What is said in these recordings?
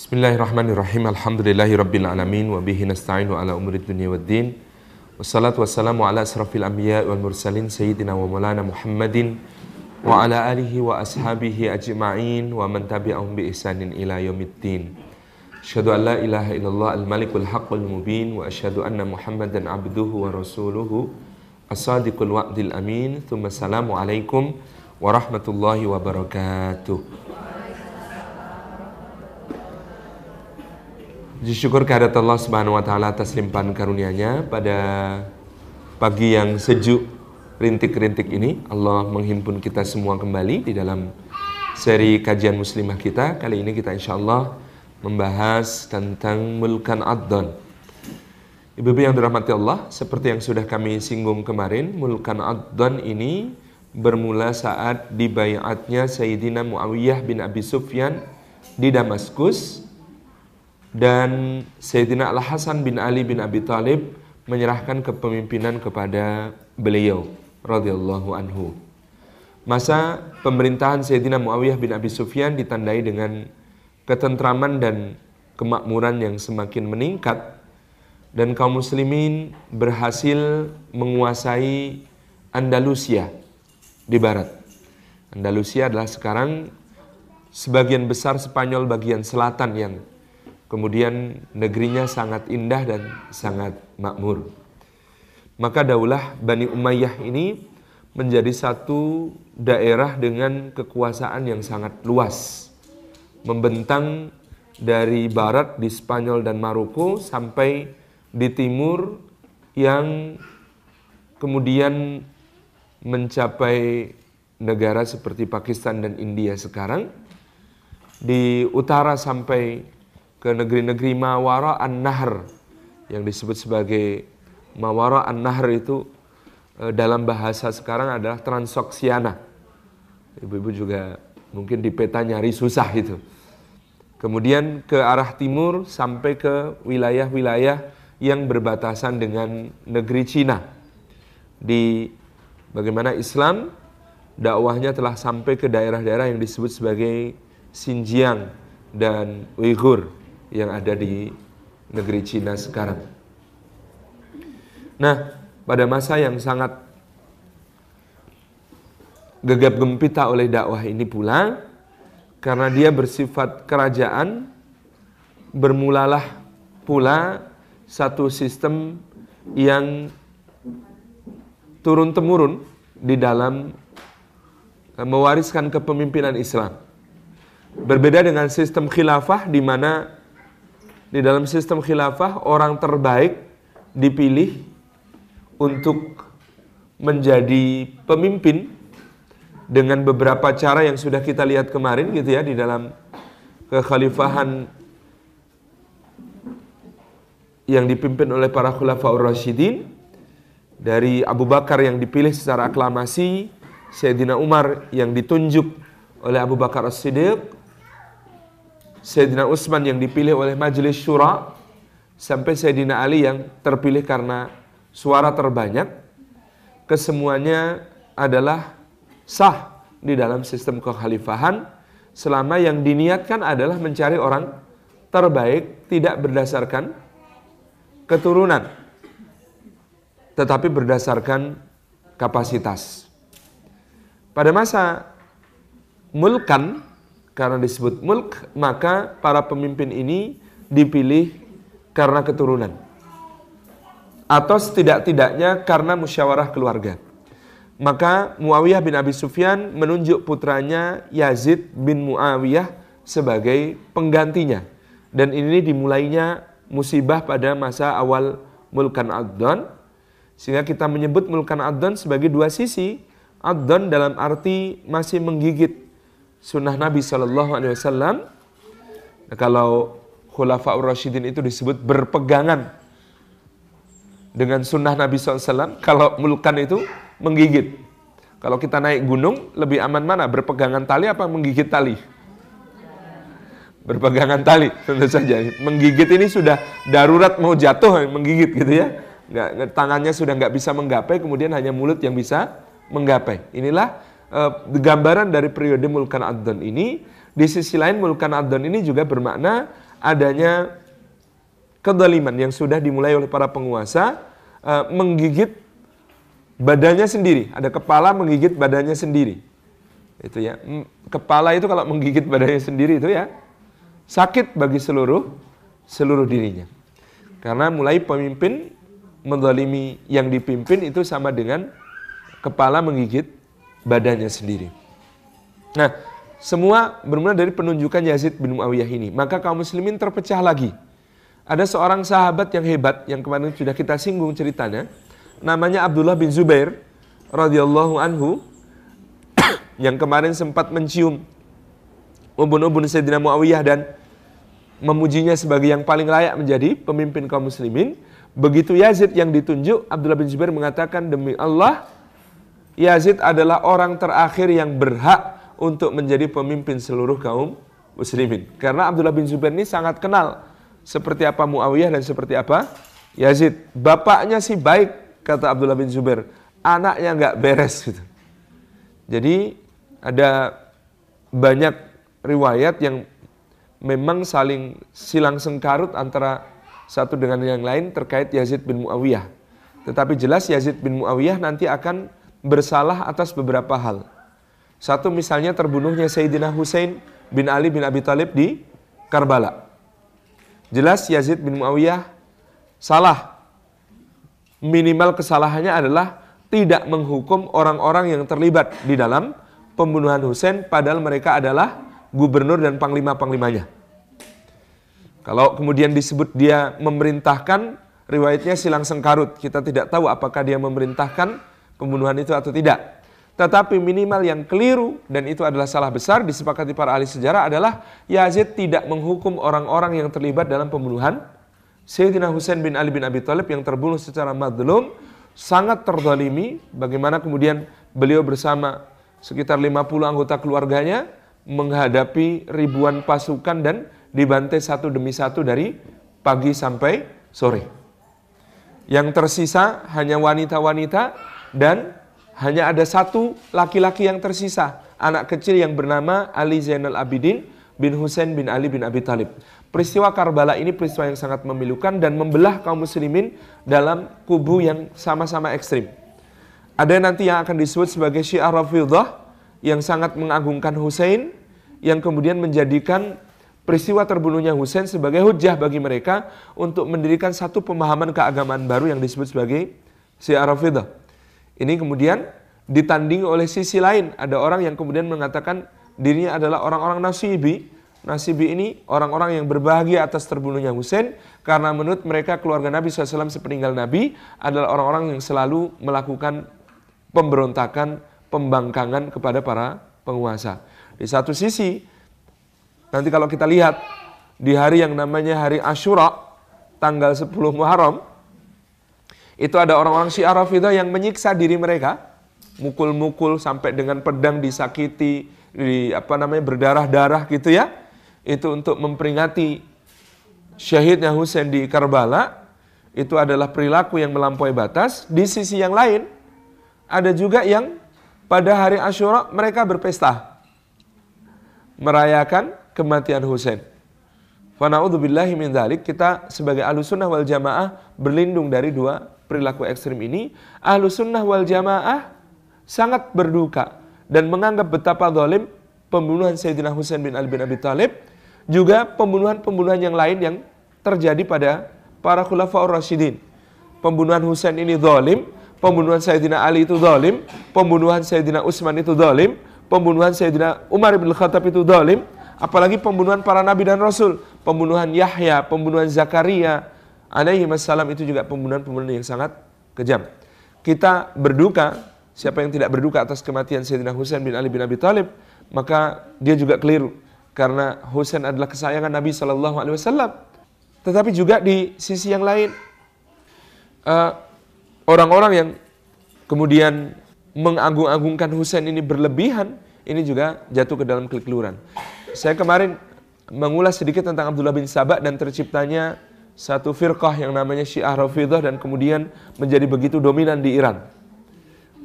بسم الله الرحمن الرحيم الحمد لله رب العالمين وبه نستعين على أمور الدنيا والدين والصلاة والسلام على أشرف الأنبياء والمرسلين سيدنا ومولانا محمد وعلى آله وأصحابه أجمعين ومن تبعهم بإحسان إلى يوم الدين أشهد أن لا إله إلا الله الملك الحق المبين وأشهد أن محمدا عبده ورسوله الصادق الوعد الأمين ثم السلام عليكم ورحمة الله وبركاته Puji syukur kehadirat Allah Subhanahu wa taala atas limpahan karunia-Nya pada pagi yang sejuk rintik-rintik ini Allah menghimpun kita semua kembali di dalam seri kajian muslimah kita. Kali ini kita insya Allah membahas tentang mulkan ad-don. Ibu-ibu yang dirahmati Allah, seperti yang sudah kami singgung kemarin, mulkan ad-don ini bermula saat dibayatnya Sayyidina Muawiyah bin Abi Sufyan di Damaskus dan Sayyidina Al-Hasan bin Ali bin Abi Talib menyerahkan kepemimpinan kepada beliau radhiyallahu anhu. Masa pemerintahan Sayyidina Muawiyah bin Abi Sufyan ditandai dengan ketentraman dan kemakmuran yang semakin meningkat dan kaum muslimin berhasil menguasai Andalusia di barat. Andalusia adalah sekarang sebagian besar Spanyol bagian selatan yang Kemudian negerinya sangat indah dan sangat makmur. Maka daulah Bani Umayyah ini menjadi satu daerah dengan kekuasaan yang sangat luas. Membentang dari barat di Spanyol dan Maroko sampai di timur yang kemudian mencapai negara seperti Pakistan dan India sekarang. Di utara sampai ke negeri-negeri Mawara An-Nahr yang disebut sebagai Mawara An-Nahr itu e, dalam bahasa sekarang adalah Transoksiana. Ibu-ibu juga mungkin di peta nyari susah itu. Kemudian ke arah timur sampai ke wilayah-wilayah yang berbatasan dengan negeri Cina. Di bagaimana Islam dakwahnya telah sampai ke daerah-daerah yang disebut sebagai Xinjiang dan Uighur yang ada di negeri Cina sekarang. Nah, pada masa yang sangat gegap gempita oleh dakwah ini pula, karena dia bersifat kerajaan, bermulalah pula satu sistem yang turun-temurun di dalam mewariskan kepemimpinan Islam. Berbeda dengan sistem khilafah di mana di dalam sistem khilafah orang terbaik dipilih untuk menjadi pemimpin dengan beberapa cara yang sudah kita lihat kemarin gitu ya di dalam kekhalifahan yang dipimpin oleh para khulafaur rasyidin dari Abu Bakar yang dipilih secara aklamasi, Sayyidina Umar yang ditunjuk oleh Abu Bakar As-Siddiq, Sayyidina Utsman yang dipilih oleh Majelis Syura sampai Sayyidina Ali yang terpilih karena suara terbanyak kesemuanya adalah sah di dalam sistem kekhalifahan selama yang diniatkan adalah mencari orang terbaik tidak berdasarkan keturunan tetapi berdasarkan kapasitas. Pada masa mulkan karena disebut mulk, maka para pemimpin ini dipilih karena keturunan. Atau setidak-tidaknya karena musyawarah keluarga. Maka Muawiyah bin Abi Sufyan menunjuk putranya Yazid bin Muawiyah sebagai penggantinya. Dan ini dimulainya musibah pada masa awal Mulkan Ad-Don. Sehingga kita menyebut Mulkan Ad-Don sebagai dua sisi. Ad-Don dalam arti masih menggigit sunnah Nabi Shallallahu Alaihi Wasallam. Nah, kalau Khulafaur Rasyidin itu disebut berpegangan dengan sunnah Nabi SAW. Kalau mulkan itu menggigit. Kalau kita naik gunung, lebih aman mana? Berpegangan tali apa menggigit tali? Berpegangan tali, tentu saja. Menggigit ini sudah darurat mau jatuh, menggigit gitu ya. Nggak, tangannya sudah nggak bisa menggapai, kemudian hanya mulut yang bisa menggapai. Inilah uh, gambaran dari periode Mulkan ad ini. Di sisi lain Mulkan ad ini juga bermakna adanya kedaliman yang sudah dimulai oleh para penguasa uh, menggigit badannya sendiri. Ada kepala menggigit badannya sendiri. Itu ya. Kepala itu kalau menggigit badannya sendiri itu ya sakit bagi seluruh seluruh dirinya. Karena mulai pemimpin mendalimi yang dipimpin itu sama dengan kepala menggigit badannya sendiri. Nah, semua bermula dari penunjukan Yazid bin Muawiyah ini. Maka kaum muslimin terpecah lagi. Ada seorang sahabat yang hebat yang kemarin sudah kita singgung ceritanya, namanya Abdullah bin Zubair radhiyallahu anhu yang kemarin sempat mencium ubun-ubun Sayyidina Muawiyah dan memujinya sebagai yang paling layak menjadi pemimpin kaum muslimin. Begitu Yazid yang ditunjuk, Abdullah bin Zubair mengatakan demi Allah, Yazid adalah orang terakhir yang berhak untuk menjadi pemimpin seluruh kaum muslimin. Karena Abdullah bin Zubair ini sangat kenal seperti apa Muawiyah dan seperti apa Yazid. Bapaknya sih baik, kata Abdullah bin Zubair. Anaknya nggak beres gitu. Jadi ada banyak riwayat yang memang saling silang sengkarut antara satu dengan yang lain terkait Yazid bin Muawiyah. Tetapi jelas Yazid bin Muawiyah nanti akan bersalah atas beberapa hal. Satu misalnya terbunuhnya Sayyidina Hussein bin Ali bin Abi Thalib di Karbala. Jelas Yazid bin Muawiyah salah. Minimal kesalahannya adalah tidak menghukum orang-orang yang terlibat di dalam pembunuhan Hussein padahal mereka adalah gubernur dan panglima-panglimanya. Kalau kemudian disebut dia memerintahkan, riwayatnya silang sengkarut. Kita tidak tahu apakah dia memerintahkan pembunuhan itu atau tidak. Tetapi minimal yang keliru dan itu adalah salah besar disepakati para ahli sejarah adalah Yazid tidak menghukum orang-orang yang terlibat dalam pembunuhan Sayyidina Husain bin Ali bin Abi Thalib yang terbunuh secara madlum sangat terdolimi bagaimana kemudian beliau bersama sekitar 50 anggota keluarganya menghadapi ribuan pasukan dan dibantai satu demi satu dari pagi sampai sore. Yang tersisa hanya wanita-wanita dan hanya ada satu laki-laki yang tersisa, anak kecil yang bernama Ali Zainal Abidin bin Husain bin Ali bin Abi Talib. Peristiwa Karbala ini peristiwa yang sangat memilukan dan membelah kaum muslimin dalam kubu yang sama-sama ekstrim. Ada nanti yang akan disebut sebagai Syiah Rafidah yang sangat mengagungkan Husain yang kemudian menjadikan peristiwa terbunuhnya Husain sebagai hujah bagi mereka untuk mendirikan satu pemahaman keagamaan baru yang disebut sebagai Syiah Rafidah. Ini kemudian ditandingi oleh sisi lain. Ada orang yang kemudian mengatakan dirinya adalah orang-orang nasibi. Nasibi ini orang-orang yang berbahagia atas terbunuhnya Husain karena menurut mereka keluarga Nabi SAW sepeninggal Nabi adalah orang-orang yang selalu melakukan pemberontakan, pembangkangan kepada para penguasa. Di satu sisi, nanti kalau kita lihat di hari yang namanya hari Ashura, tanggal 10 Muharram, itu ada orang-orang Syiah Rafidah yang menyiksa diri mereka, mukul-mukul sampai dengan pedang disakiti, di apa namanya berdarah-darah gitu ya. Itu untuk memperingati syahidnya Husain di Karbala. Itu adalah perilaku yang melampaui batas. Di sisi yang lain, ada juga yang pada hari Ashura mereka berpesta. Merayakan kematian Husain. Fana'udzubillahi min dhalik, kita sebagai alusunnah wal jamaah berlindung dari dua perilaku ekstrim ini, ahlu sunnah wal jamaah sangat berduka dan menganggap betapa zalim pembunuhan Sayyidina Husain bin Ali bin Abi Thalib, juga pembunuhan-pembunuhan yang lain yang terjadi pada para khulafaur rasyidin. Pembunuhan Husain ini zalim, pembunuhan Sayyidina Ali itu zalim, pembunuhan Sayyidina Utsman itu zalim, pembunuhan Sayyidina Umar bin Khattab itu zalim, apalagi pembunuhan para nabi dan rasul, pembunuhan Yahya, pembunuhan Zakaria, alaihi wassalam itu juga pembunuhan-pembunuhan yang sangat kejam. Kita berduka, siapa yang tidak berduka atas kematian Sayyidina Husain bin Ali bin Abi Thalib, maka dia juga keliru karena Husain adalah kesayangan Nabi Shallallahu alaihi wasallam. Tetapi juga di sisi yang lain eh, orang-orang yang kemudian mengagung-agungkan Husain ini berlebihan, ini juga jatuh ke dalam kekeliruan. Saya kemarin mengulas sedikit tentang Abdullah bin Sabah dan terciptanya satu firqah yang namanya Syiah Rafidah dan kemudian menjadi begitu dominan di Iran.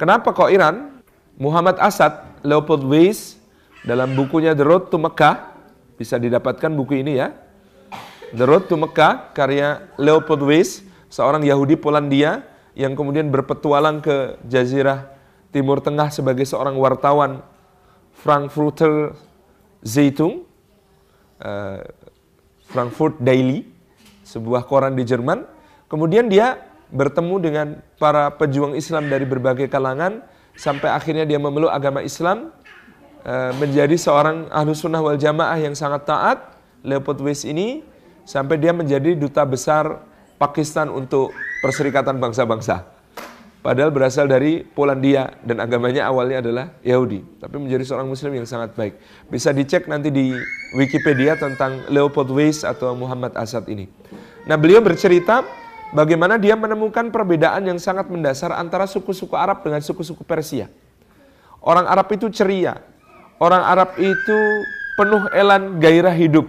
Kenapa kok Iran? Muhammad Asad, Leopold Weiss dalam bukunya The Road to Mecca bisa didapatkan buku ini ya. The Road to Mecca, karya Leopold Weiss, seorang Yahudi Polandia yang kemudian berpetualang ke Jazirah Timur Tengah sebagai seorang wartawan Frankfurter Zeitung, uh, Frankfurt Daily, sebuah koran di Jerman. Kemudian dia bertemu dengan para pejuang Islam dari berbagai kalangan sampai akhirnya dia memeluk agama Islam uh, menjadi seorang ahlu sunnah wal jamaah yang sangat taat. Leopold Weiss ini sampai dia menjadi duta besar Pakistan untuk Perserikatan Bangsa-Bangsa. Padahal berasal dari Polandia dan agamanya awalnya adalah Yahudi. Tapi menjadi seorang muslim yang sangat baik. Bisa dicek nanti di Wikipedia tentang Leopold Weiss atau Muhammad Asad ini. Nah beliau bercerita bagaimana dia menemukan perbedaan yang sangat mendasar antara suku-suku Arab dengan suku-suku Persia. Orang Arab itu ceria. Orang Arab itu penuh elan gairah hidup.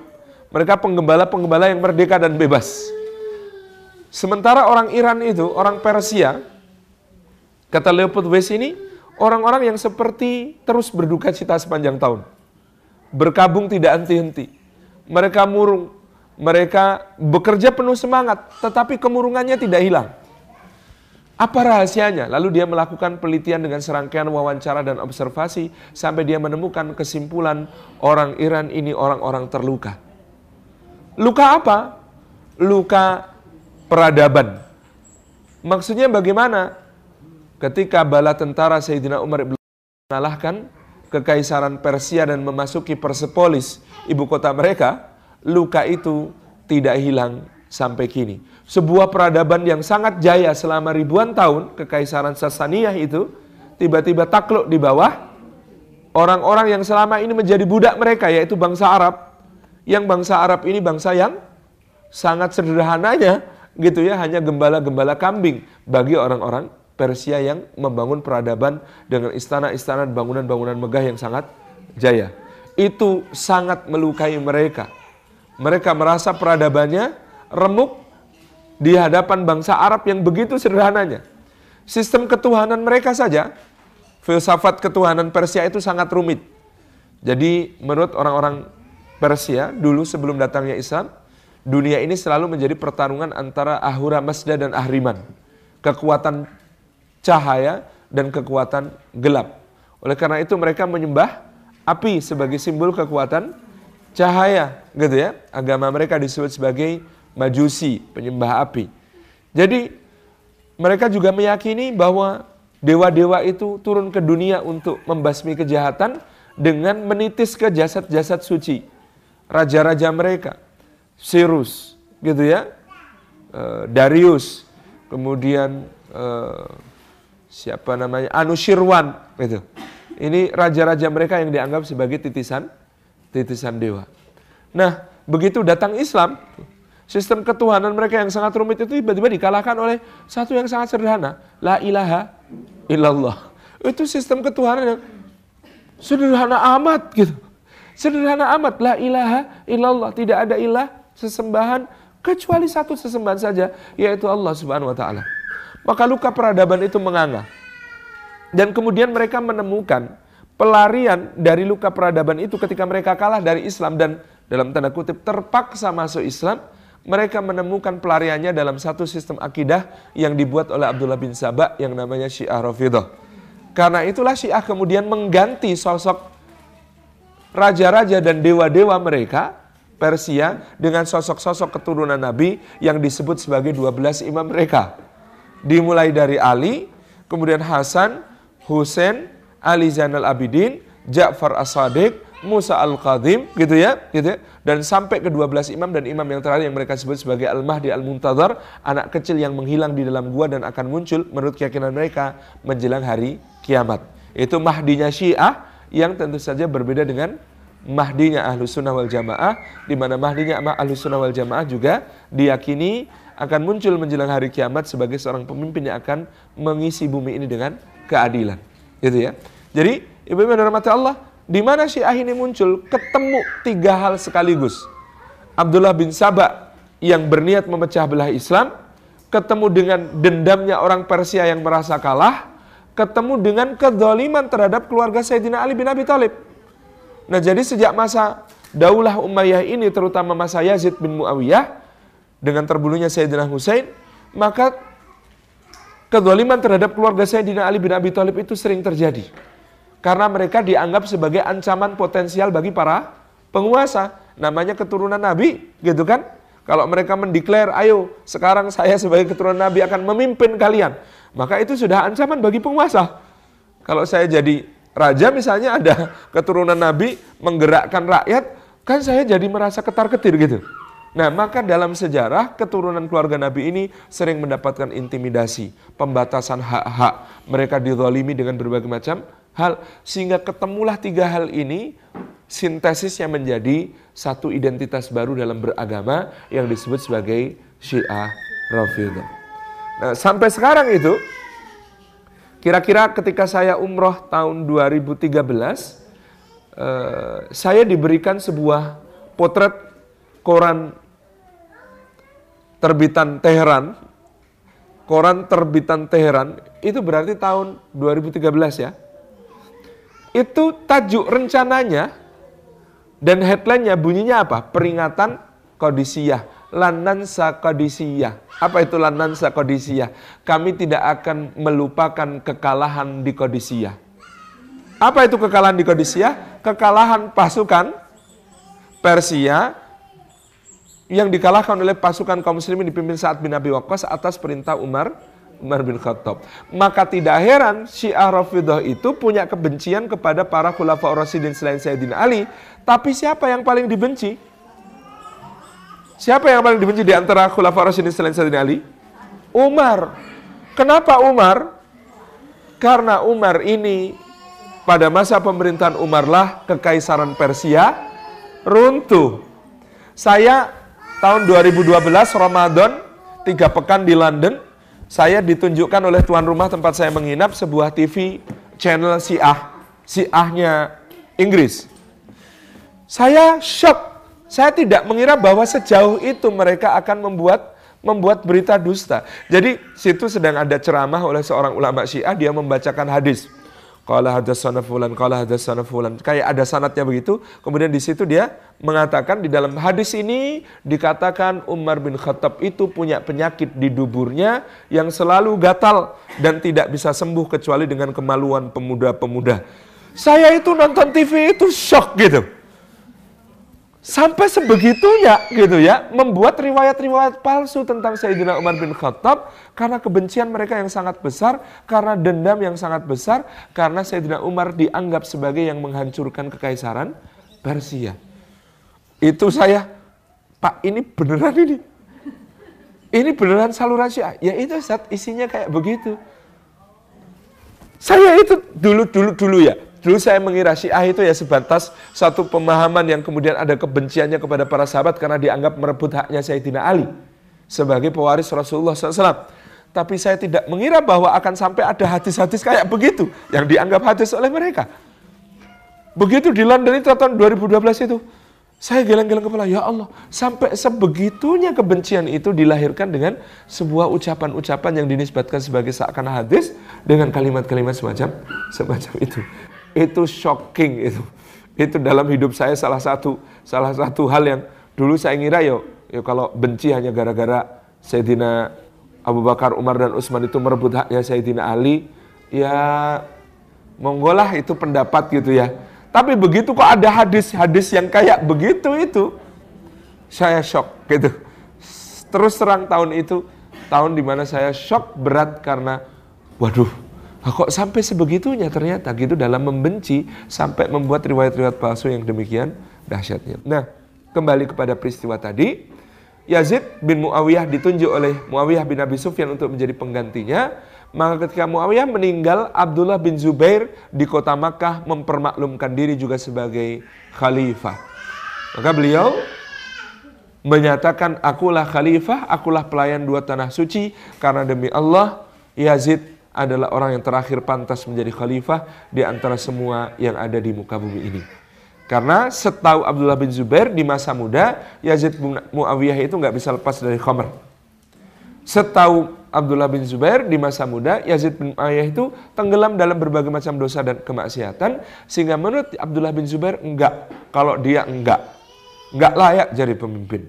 Mereka penggembala-penggembala yang merdeka dan bebas. Sementara orang Iran itu, orang Persia, kata Leopold Weiss ini, orang-orang yang seperti terus berduka cita sepanjang tahun. Berkabung tidak henti-henti. Mereka murung, mereka bekerja penuh semangat, tetapi kemurungannya tidak hilang. Apa rahasianya? Lalu dia melakukan penelitian dengan serangkaian wawancara dan observasi sampai dia menemukan kesimpulan orang Iran ini orang-orang terluka. Luka apa? Luka peradaban. Maksudnya bagaimana? Ketika bala tentara Sayyidina Umar ibn mengalahkan kekaisaran Persia dan memasuki Persepolis, ibu kota mereka, luka itu tidak hilang sampai kini. Sebuah peradaban yang sangat jaya selama ribuan tahun, kekaisaran Sasaniyah itu, tiba-tiba takluk di bawah orang-orang yang selama ini menjadi budak mereka, yaitu bangsa Arab. Yang bangsa Arab ini bangsa yang sangat sederhananya gitu ya hanya gembala-gembala kambing bagi orang-orang Persia yang membangun peradaban dengan istana-istana bangunan-bangunan megah yang sangat jaya. Itu sangat melukai mereka. Mereka merasa peradabannya remuk di hadapan bangsa Arab yang begitu sederhananya. Sistem ketuhanan mereka saja, filsafat ketuhanan Persia itu sangat rumit. Jadi menurut orang-orang Persia dulu sebelum datangnya Islam, dunia ini selalu menjadi pertarungan antara Ahura Mazda dan Ahriman. Kekuatan cahaya dan kekuatan gelap. Oleh karena itu mereka menyembah api sebagai simbol kekuatan cahaya, gitu ya. Agama mereka disebut sebagai Majusi, penyembah api. Jadi mereka juga meyakini bahwa dewa-dewa itu turun ke dunia untuk membasmi kejahatan dengan menitis ke jasad-jasad suci raja-raja mereka. Sirus, gitu ya, uh, Darius, kemudian uh, siapa namanya Anushirwan, gitu. Ini raja-raja mereka yang dianggap sebagai titisan, titisan dewa. Nah, begitu datang Islam, sistem ketuhanan mereka yang sangat rumit itu tiba-tiba dikalahkan oleh satu yang sangat sederhana, la ilaha illallah. Itu sistem ketuhanan yang sederhana amat gitu. Sederhana amat, la ilaha illallah. Tidak ada ilah sesembahan kecuali satu sesembahan saja yaitu Allah Subhanahu wa taala. Maka luka peradaban itu menganga. Dan kemudian mereka menemukan pelarian dari luka peradaban itu ketika mereka kalah dari Islam dan dalam tanda kutip terpaksa masuk Islam, mereka menemukan pelariannya dalam satu sistem akidah yang dibuat oleh Abdullah bin Sabah yang namanya Syiah Rafidah. Karena itulah Syiah kemudian mengganti sosok raja-raja dan dewa-dewa mereka Persia dengan sosok-sosok keturunan Nabi yang disebut sebagai 12 imam mereka. Dimulai dari Ali, kemudian Hasan, Husain, Ali Zainal Abidin, Ja'far As-Sadiq, Musa Al-Qadim, gitu ya, gitu ya. Dan sampai ke 12 imam dan imam yang terakhir yang mereka sebut sebagai Al-Mahdi Al-Muntadhar, anak kecil yang menghilang di dalam gua dan akan muncul menurut keyakinan mereka menjelang hari kiamat. Itu Mahdinya Syiah yang tentu saja berbeda dengan Mahdinya Ahlus Sunnah wal Jamaah, di mana Mahdinya Ahlus Sunnah wal Jamaah juga diyakini akan muncul menjelang hari kiamat sebagai seorang pemimpin yang akan mengisi bumi ini dengan keadilan. Gitu ya. Jadi, Ibu Ibu rahmati Allah, di mana Syiah ini muncul ketemu tiga hal sekaligus. Abdullah bin Sabah yang berniat memecah belah Islam, ketemu dengan dendamnya orang Persia yang merasa kalah, ketemu dengan kedoliman terhadap keluarga Sayyidina Ali bin Abi Thalib. Nah jadi sejak masa Daulah Umayyah ini terutama masa Yazid bin Muawiyah dengan terbunuhnya Sayyidina Husain, maka kezaliman terhadap keluarga Sayyidina Ali bin Abi Thalib itu sering terjadi. Karena mereka dianggap sebagai ancaman potensial bagi para penguasa. Namanya keturunan Nabi, gitu kan? Kalau mereka mendeklar, ayo sekarang saya sebagai keturunan Nabi akan memimpin kalian. Maka itu sudah ancaman bagi penguasa. Kalau saya jadi raja misalnya ada keturunan Nabi menggerakkan rakyat, kan saya jadi merasa ketar-ketir gitu. Nah, maka dalam sejarah keturunan keluarga Nabi ini sering mendapatkan intimidasi, pembatasan hak-hak. Mereka dizalimi dengan berbagai macam hal. Sehingga ketemulah tiga hal ini, sintesisnya menjadi satu identitas baru dalam beragama yang disebut sebagai Syiah Rafidah. Nah, sampai sekarang itu, kira-kira ketika saya umroh tahun 2013, eh, saya diberikan sebuah potret koran terbitan Teheran, koran terbitan Teheran, itu berarti tahun 2013 ya. Itu tajuk rencananya dan headline-nya bunyinya apa? Peringatan Kodisiyah, Lanansa Kodisiyah. Apa itu Lanansa Kodisiyah? Kami tidak akan melupakan kekalahan di Kodisiyah. Apa itu kekalahan di Kodisiyah? Kekalahan pasukan Persia yang dikalahkan oleh pasukan kaum muslimin dipimpin saat bin Abi Waqqas atas perintah Umar Umar bin Khattab. Maka tidak heran Syiah Rafidah itu punya kebencian kepada para khulafa Rasidin selain Sayyidina Ali. Tapi siapa yang paling dibenci? Siapa yang paling dibenci di antara khulafa Rasidin selain Sayyidina Ali? Umar. Kenapa Umar? Karena Umar ini pada masa pemerintahan Umarlah kekaisaran Persia runtuh. Saya tahun 2012 Ramadan tiga pekan di London saya ditunjukkan oleh tuan rumah tempat saya menginap sebuah TV channel Syiah Syiahnya Inggris saya shock saya tidak mengira bahwa sejauh itu mereka akan membuat membuat berita dusta. Jadi situ sedang ada ceramah oleh seorang ulama Syiah dia membacakan hadis. Qala hadatsana fulan, qala hadatsana fulan. Kayak ada sanatnya begitu. Kemudian di situ dia mengatakan di dalam hadis ini dikatakan Umar bin Khattab itu punya penyakit di duburnya yang selalu gatal dan tidak bisa sembuh kecuali dengan kemaluan pemuda-pemuda. Saya itu nonton TV itu shock gitu. Sampai sebegitunya gitu ya, membuat riwayat-riwayat palsu tentang Sayyidina Umar bin Khattab karena kebencian mereka yang sangat besar, karena dendam yang sangat besar, karena Sayyidina Umar dianggap sebagai yang menghancurkan kekaisaran Persia. Itu saya, Pak ini beneran ini. Ini beneran saluran Syiah. Ya itu saat isinya kayak begitu. Saya itu dulu dulu dulu ya, Dulu saya mengira Syiah itu ya sebatas satu pemahaman yang kemudian ada kebenciannya kepada para sahabat karena dianggap merebut haknya Sayyidina Ali sebagai pewaris Rasulullah SAW. Tapi saya tidak mengira bahwa akan sampai ada hadis-hadis kayak begitu yang dianggap hadis oleh mereka. Begitu di London itu tahun 2012 itu, saya geleng-geleng kepala, ya Allah, sampai sebegitunya kebencian itu dilahirkan dengan sebuah ucapan-ucapan yang dinisbatkan sebagai seakan hadis dengan kalimat-kalimat semacam semacam itu itu shocking itu. Itu dalam hidup saya salah satu salah satu hal yang dulu saya ngira yo, yo kalau benci hanya gara-gara Sayyidina Abu Bakar, Umar dan Utsman itu merebut haknya Sayyidina Ali, ya monggolah itu pendapat gitu ya. Tapi begitu kok ada hadis-hadis yang kayak begitu itu, saya shock gitu. Terus terang tahun itu, tahun di mana saya shock berat karena, waduh, Nah, kok sampai sebegitunya ternyata gitu dalam membenci sampai membuat riwayat-riwayat palsu yang demikian dahsyatnya. Nah, kembali kepada peristiwa tadi, Yazid bin Muawiyah ditunjuk oleh Muawiyah bin Abi Sufyan untuk menjadi penggantinya. Maka ketika Muawiyah meninggal, Abdullah bin Zubair di kota Makkah mempermaklumkan diri juga sebagai khalifah. Maka beliau menyatakan, akulah khalifah, akulah pelayan dua tanah suci, karena demi Allah, Yazid adalah orang yang terakhir pantas menjadi khalifah di antara semua yang ada di muka bumi ini. Karena setahu Abdullah bin Zubair di masa muda, Yazid bin Muawiyah itu nggak bisa lepas dari khamr. Setahu Abdullah bin Zubair di masa muda, Yazid bin Muawiyah itu tenggelam dalam berbagai macam dosa dan kemaksiatan, sehingga menurut Abdullah bin Zubair enggak. Kalau dia enggak, nggak layak jadi pemimpin.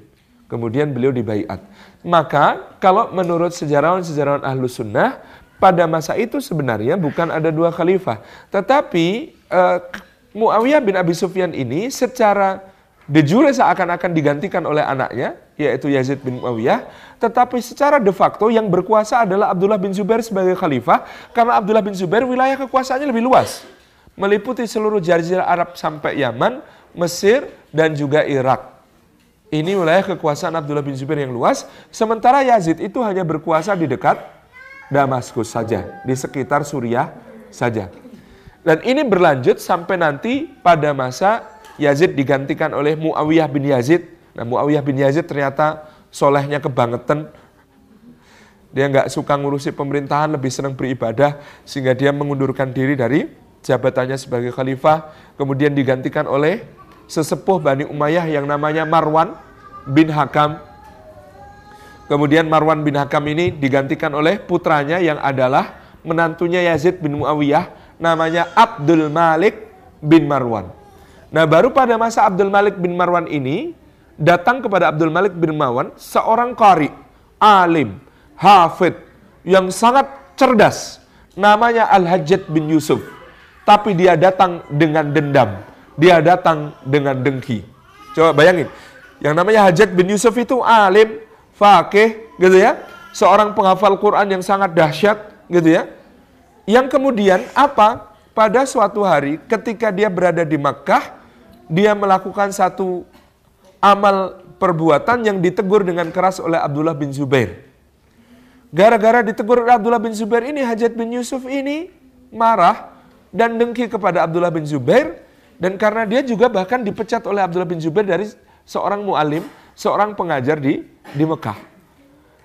Kemudian beliau dibaiat. Maka kalau menurut sejarawan-sejarawan ahlu sunnah, pada masa itu sebenarnya bukan ada dua khalifah. Tetapi uh, Muawiyah bin Abi Sufyan ini secara de jure seakan-akan digantikan oleh anaknya, yaitu Yazid bin Muawiyah. Tetapi secara de facto yang berkuasa adalah Abdullah bin Zubair sebagai khalifah. Karena Abdullah bin Zubair wilayah kekuasaannya lebih luas. Meliputi seluruh jazirah Arab sampai Yaman, Mesir, dan juga Irak. Ini wilayah kekuasaan Abdullah bin Zubair yang luas. Sementara Yazid itu hanya berkuasa di dekat Damaskus saja, di sekitar Suriah saja. Dan ini berlanjut sampai nanti pada masa Yazid digantikan oleh Muawiyah bin Yazid. Nah Muawiyah bin Yazid ternyata solehnya kebangetan. Dia nggak suka ngurusi pemerintahan, lebih senang beribadah. Sehingga dia mengundurkan diri dari jabatannya sebagai khalifah. Kemudian digantikan oleh sesepuh Bani Umayyah yang namanya Marwan bin Hakam Kemudian Marwan bin Hakam ini digantikan oleh putranya yang adalah menantunya Yazid bin Muawiyah namanya Abdul Malik bin Marwan. Nah baru pada masa Abdul Malik bin Marwan ini datang kepada Abdul Malik bin Marwan seorang qari, alim, hafid yang sangat cerdas namanya Al-Hajjat bin Yusuf. Tapi dia datang dengan dendam, dia datang dengan dengki. Coba bayangin, yang namanya Hajjat bin Yusuf itu alim, fakih gitu ya, seorang penghafal Quran yang sangat dahsyat gitu ya. Yang kemudian apa? Pada suatu hari ketika dia berada di Makkah, dia melakukan satu amal perbuatan yang ditegur dengan keras oleh Abdullah bin Zubair. Gara-gara ditegur Abdullah bin Zubair ini, Hajat bin Yusuf ini marah dan dengki kepada Abdullah bin Zubair. Dan karena dia juga bahkan dipecat oleh Abdullah bin Zubair dari seorang mu'alim, seorang pengajar di di Mekah.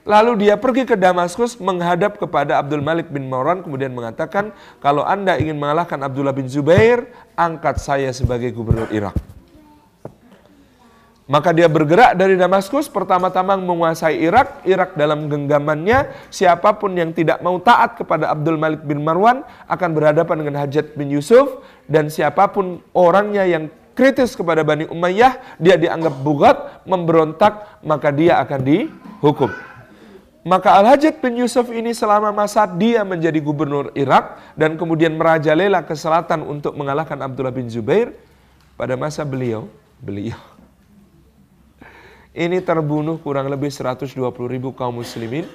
Lalu dia pergi ke Damaskus menghadap kepada Abdul Malik bin Marwan kemudian mengatakan, kalau anda ingin mengalahkan Abdullah bin Zubair, angkat saya sebagai gubernur Irak. Maka dia bergerak dari Damaskus, pertama-tama menguasai Irak. Irak dalam genggamannya, siapa pun yang tidak mau taat kepada Abdul Malik bin Marwan akan berhadapan dengan Hajat bin Yusuf. Dan siapa pun orangnya yang kritis kepada Bani Umayyah, dia dianggap bugat, memberontak, maka dia akan dihukum. Maka Al-Hajjaj bin Yusuf ini selama masa dia menjadi gubernur Irak dan kemudian merajalela ke selatan untuk mengalahkan Abdullah bin Zubair, pada masa beliau, beliau ini terbunuh kurang lebih 120 ribu kaum muslimin,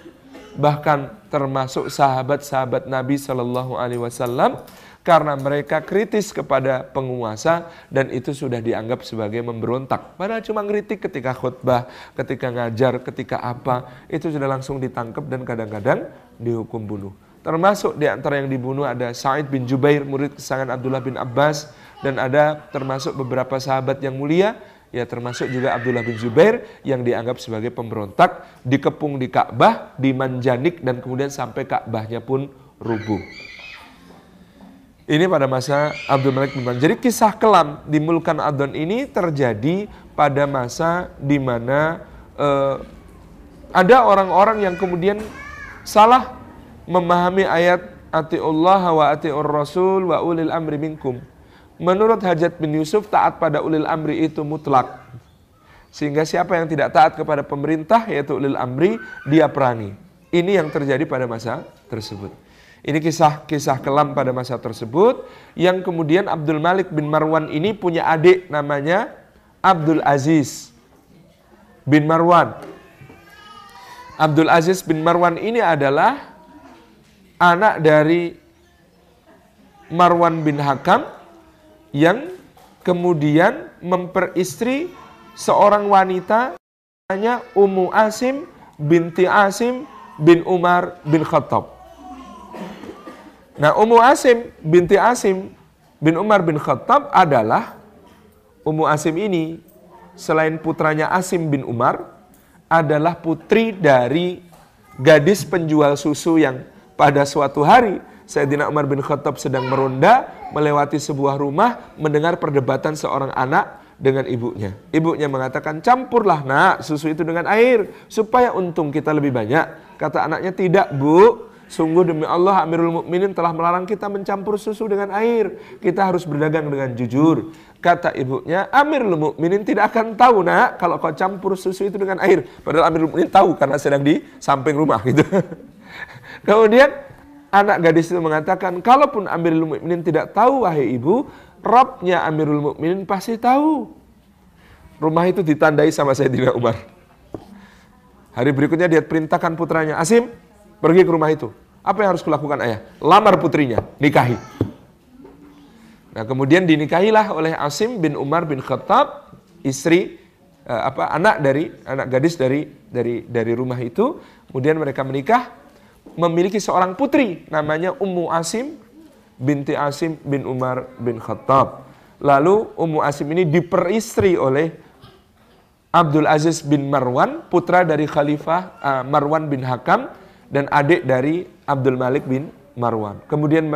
bahkan termasuk sahabat-sahabat Nabi Shallallahu Alaihi Wasallam karena mereka kritis kepada penguasa dan itu sudah dianggap sebagai memberontak. Padahal cuma ngeritik ketika khutbah, ketika ngajar, ketika apa, itu sudah langsung ditangkap dan kadang-kadang dihukum bunuh. Termasuk di antara yang dibunuh ada Said bin Jubair, murid kesayangan Abdullah bin Abbas, dan ada termasuk beberapa sahabat yang mulia, ya termasuk juga Abdullah bin Zubair yang dianggap sebagai pemberontak, dikepung di Ka'bah, dimanjanik, dan kemudian sampai Ka'bahnya pun rubuh. Ini pada masa Abdul Malik bin Marwan. Jadi kisah kelam di Mulkan Adon ini terjadi pada masa di mana uh, ada orang-orang yang kemudian salah memahami ayat Allah wa atiur rasul wa ulil amri minkum. Menurut Hajat bin Yusuf taat pada ulil amri itu mutlak. Sehingga siapa yang tidak taat kepada pemerintah yaitu ulil amri dia perangi. Ini yang terjadi pada masa tersebut. Ini kisah-kisah kelam pada masa tersebut yang kemudian Abdul Malik bin Marwan ini punya adik namanya Abdul Aziz bin Marwan. Abdul Aziz bin Marwan ini adalah anak dari Marwan bin Hakam yang kemudian memperistri seorang wanita namanya Ummu Asim binti Asim bin Umar bin Khattab. Nah, Ummu Asim binti Asim bin Umar bin Khattab adalah Ummu Asim ini selain putranya Asim bin Umar adalah putri dari gadis penjual susu yang pada suatu hari Sayyidina Umar bin Khattab sedang meronda melewati sebuah rumah mendengar perdebatan seorang anak dengan ibunya. Ibunya mengatakan, campurlah nak susu itu dengan air supaya untung kita lebih banyak. Kata anaknya, tidak bu, Sungguh demi Allah Amirul Mukminin telah melarang kita mencampur susu dengan air. Kita harus berdagang dengan jujur. Kata ibunya, Amirul Mukminin tidak akan tahu nak kalau kau campur susu itu dengan air. Padahal Amirul Mukminin tahu karena sedang di samping rumah gitu. Kemudian anak gadis itu mengatakan, kalaupun Amirul Mukminin tidak tahu wahai ibu, Robnya Amirul Mukminin pasti tahu. Rumah itu ditandai sama Sayyidina Umar. Hari berikutnya dia perintahkan putranya, Asim, Pergi ke rumah itu. Apa yang harus kulakukan ayah? Lamar putrinya, nikahi. Nah, kemudian dinikahilah oleh Asim bin Umar bin Khattab, istri eh, apa anak dari anak gadis dari dari dari rumah itu. Kemudian mereka menikah, memiliki seorang putri namanya Ummu Asim binti Asim bin Umar bin Khattab. Lalu Ummu Asim ini diperistri oleh Abdul Aziz bin Marwan, putra dari Khalifah uh, Marwan bin Hakam dan adik dari Abdul Malik bin Marwan. Kemudian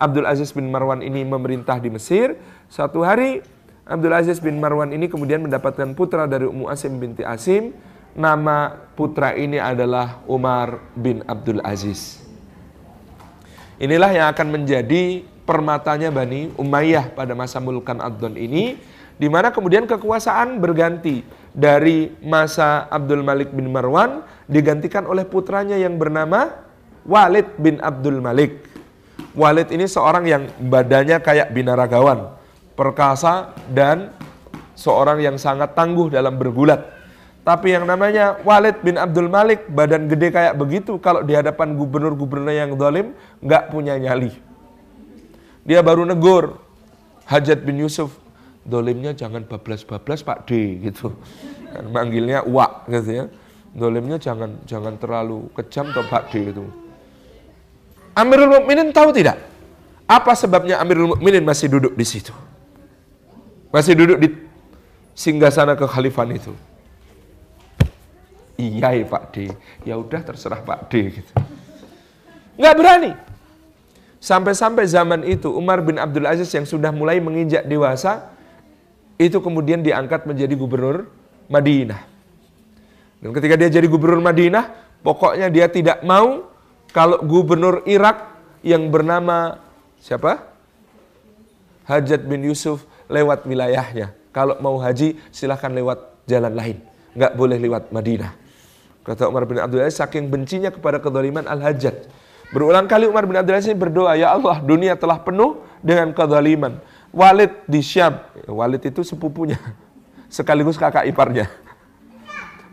Abdul Aziz bin Marwan ini memerintah di Mesir. Suatu hari Abdul Aziz bin Marwan ini kemudian mendapatkan putra dari Ummu Asim binti Asim. Nama putra ini adalah Umar bin Abdul Aziz. Inilah yang akan menjadi permatanya Bani Umayyah pada masa Mulkan Adon ini di mana kemudian kekuasaan berganti dari masa Abdul Malik bin Marwan digantikan oleh putranya yang bernama Walid bin Abdul Malik. Walid ini seorang yang badannya kayak binaragawan, perkasa dan seorang yang sangat tangguh dalam bergulat. Tapi yang namanya Walid bin Abdul Malik, badan gede kayak begitu, kalau di hadapan gubernur-gubernur yang zalim, nggak punya nyali. Dia baru negur Hajat bin Yusuf, dolimnya jangan bablas-bablas Pak D gitu. Manggilnya Wak gitu ya. Dolimnya jangan jangan terlalu kejam atau Pak D gitu. Amirul Mukminin tahu tidak? Apa sebabnya Amirul Mukminin masih duduk di situ? Masih duduk di singgasana kekhalifan itu. Iya ya Pak D. Ya udah terserah Pak D gitu. Nggak berani. Sampai-sampai zaman itu Umar bin Abdul Aziz yang sudah mulai menginjak dewasa itu kemudian diangkat menjadi gubernur Madinah. Dan ketika dia jadi gubernur Madinah, pokoknya dia tidak mau kalau gubernur Irak yang bernama siapa? Hajat bin Yusuf lewat wilayahnya. Kalau mau haji silahkan lewat jalan lain. Nggak boleh lewat Madinah. Kata Umar bin Abdul Aziz saking bencinya kepada kezaliman Al-Hajjaj. Berulang kali Umar bin Abdul Aziz berdoa, Ya Allah dunia telah penuh dengan kezaliman. Walid di Syam. Walid itu sepupunya. Sekaligus kakak iparnya.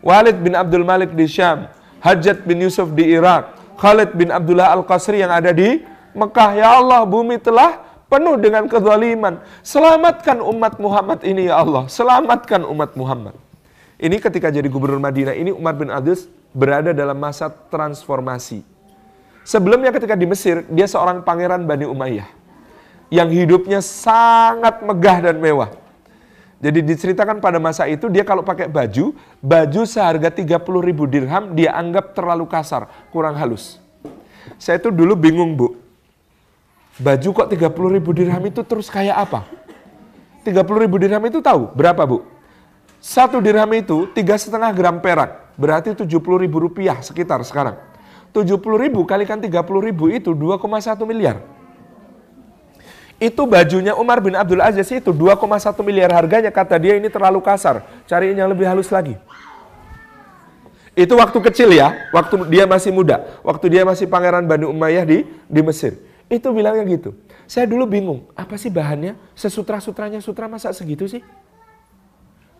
Walid bin Abdul Malik di Syam. Hajat bin Yusuf di Irak. Khalid bin Abdullah Al-Qasri yang ada di Mekah. Ya Allah, bumi telah penuh dengan kezaliman. Selamatkan umat Muhammad ini ya Allah. Selamatkan umat Muhammad. Ini ketika jadi gubernur Madinah ini Umar bin Abdul berada dalam masa transformasi. Sebelumnya ketika di Mesir, dia seorang pangeran Bani Umayyah yang hidupnya sangat megah dan mewah. Jadi diceritakan pada masa itu dia kalau pakai baju, baju seharga 30 ribu dirham dia anggap terlalu kasar, kurang halus. Saya itu dulu bingung bu, baju kok 30 ribu dirham itu terus kayak apa? 30 ribu dirham itu tahu berapa bu? Satu dirham itu tiga setengah gram perak, berarti 70 ribu rupiah sekitar sekarang. 70 ribu kalikan 30 ribu itu 2,1 miliar. Itu bajunya Umar bin Abdul Aziz itu 2,1 miliar harganya. Kata dia ini terlalu kasar. Cariin yang lebih halus lagi. Itu waktu kecil ya. Waktu dia masih muda. Waktu dia masih pangeran Bani Umayyah di, di Mesir. Itu bilangnya gitu. Saya dulu bingung. Apa sih bahannya? Sesutra-sutranya sutra masa segitu sih?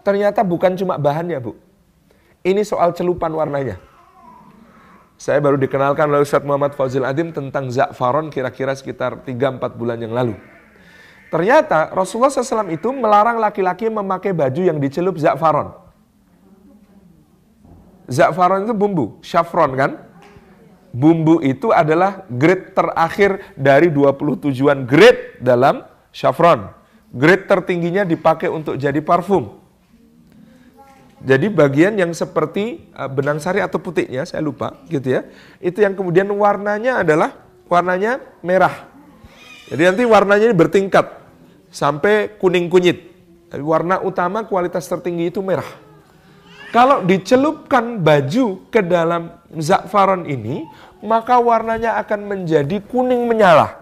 Ternyata bukan cuma bahannya bu. Ini soal celupan warnanya. Saya baru dikenalkan oleh Ustadz Muhammad Fazil Adim tentang za'faron kira-kira sekitar 3-4 bulan yang lalu. Ternyata Rasulullah SAW itu melarang laki-laki memakai baju yang dicelup za'faron. Za'faron itu bumbu, saffron kan? Bumbu itu adalah grade terakhir dari 20 tujuan grade dalam saffron. Grade tertingginya dipakai untuk jadi parfum. Jadi bagian yang seperti uh, benang sari atau putihnya, saya lupa gitu ya. Itu yang kemudian warnanya adalah warnanya merah. Jadi nanti warnanya ini bertingkat sampai kuning kunyit. Tapi warna utama kualitas tertinggi itu merah. Kalau dicelupkan baju ke dalam zakfaron ini, maka warnanya akan menjadi kuning menyala.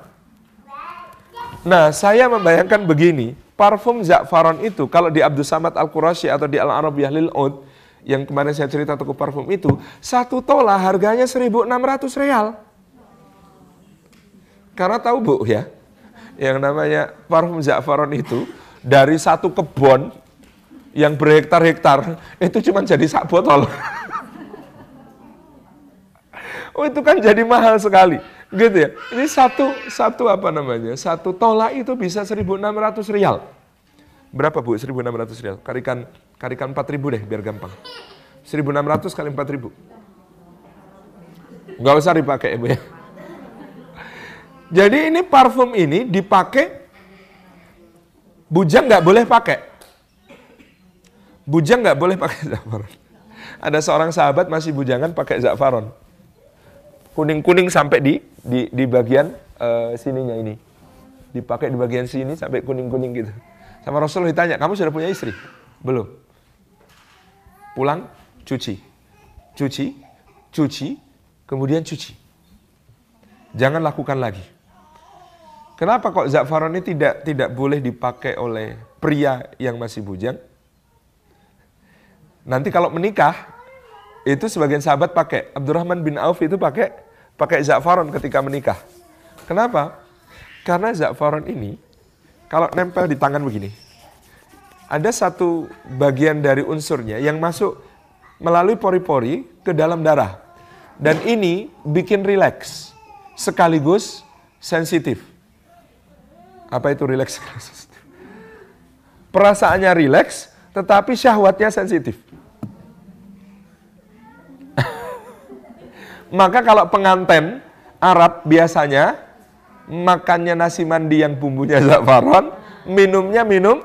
Nah, saya membayangkan begini, parfum zakfaron itu kalau di Abdul Samad Al-Qurashi atau di Al-Arabiyah Lil Ud, yang kemarin saya cerita toko parfum itu, satu tola harganya 1.600 real. Karena tahu bu ya, yang namanya parfum zakfaron itu dari satu kebun yang berhektar-hektar itu cuma jadi sak botol. oh itu kan jadi mahal sekali, gitu ya. Ini satu satu apa namanya? Satu tola itu bisa 1.600 rial. Berapa bu? 1.600 rial. Karikan karikan 4.000 deh biar gampang. 1.600 kali 4.000. Gak usah dipakai bu ya. Jadi ini parfum ini dipakai bujang nggak boleh pakai. Bujang nggak boleh pakai zafaron. Ada seorang sahabat masih bujangan pakai zafaron. Kuning-kuning sampai di di, di bagian uh, sininya ini. Dipakai di bagian sini sampai kuning-kuning gitu. Sama Rasul ditanya, kamu sudah punya istri? Belum. Pulang, cuci. Cuci, cuci, kemudian cuci. Jangan lakukan lagi. Kenapa kok zafaron ini tidak tidak boleh dipakai oleh pria yang masih bujang? Nanti kalau menikah itu sebagian sahabat pakai. Abdurrahman bin Auf itu pakai pakai zafaron ketika menikah. Kenapa? Karena zafaron ini kalau nempel di tangan begini, ada satu bagian dari unsurnya yang masuk melalui pori-pori ke dalam darah. Dan ini bikin rileks sekaligus sensitif. Apa itu rileks? Perasaannya rileks, tetapi syahwatnya sensitif. Maka kalau penganten Arab biasanya makannya nasi mandi yang bumbunya zafaron, minumnya minum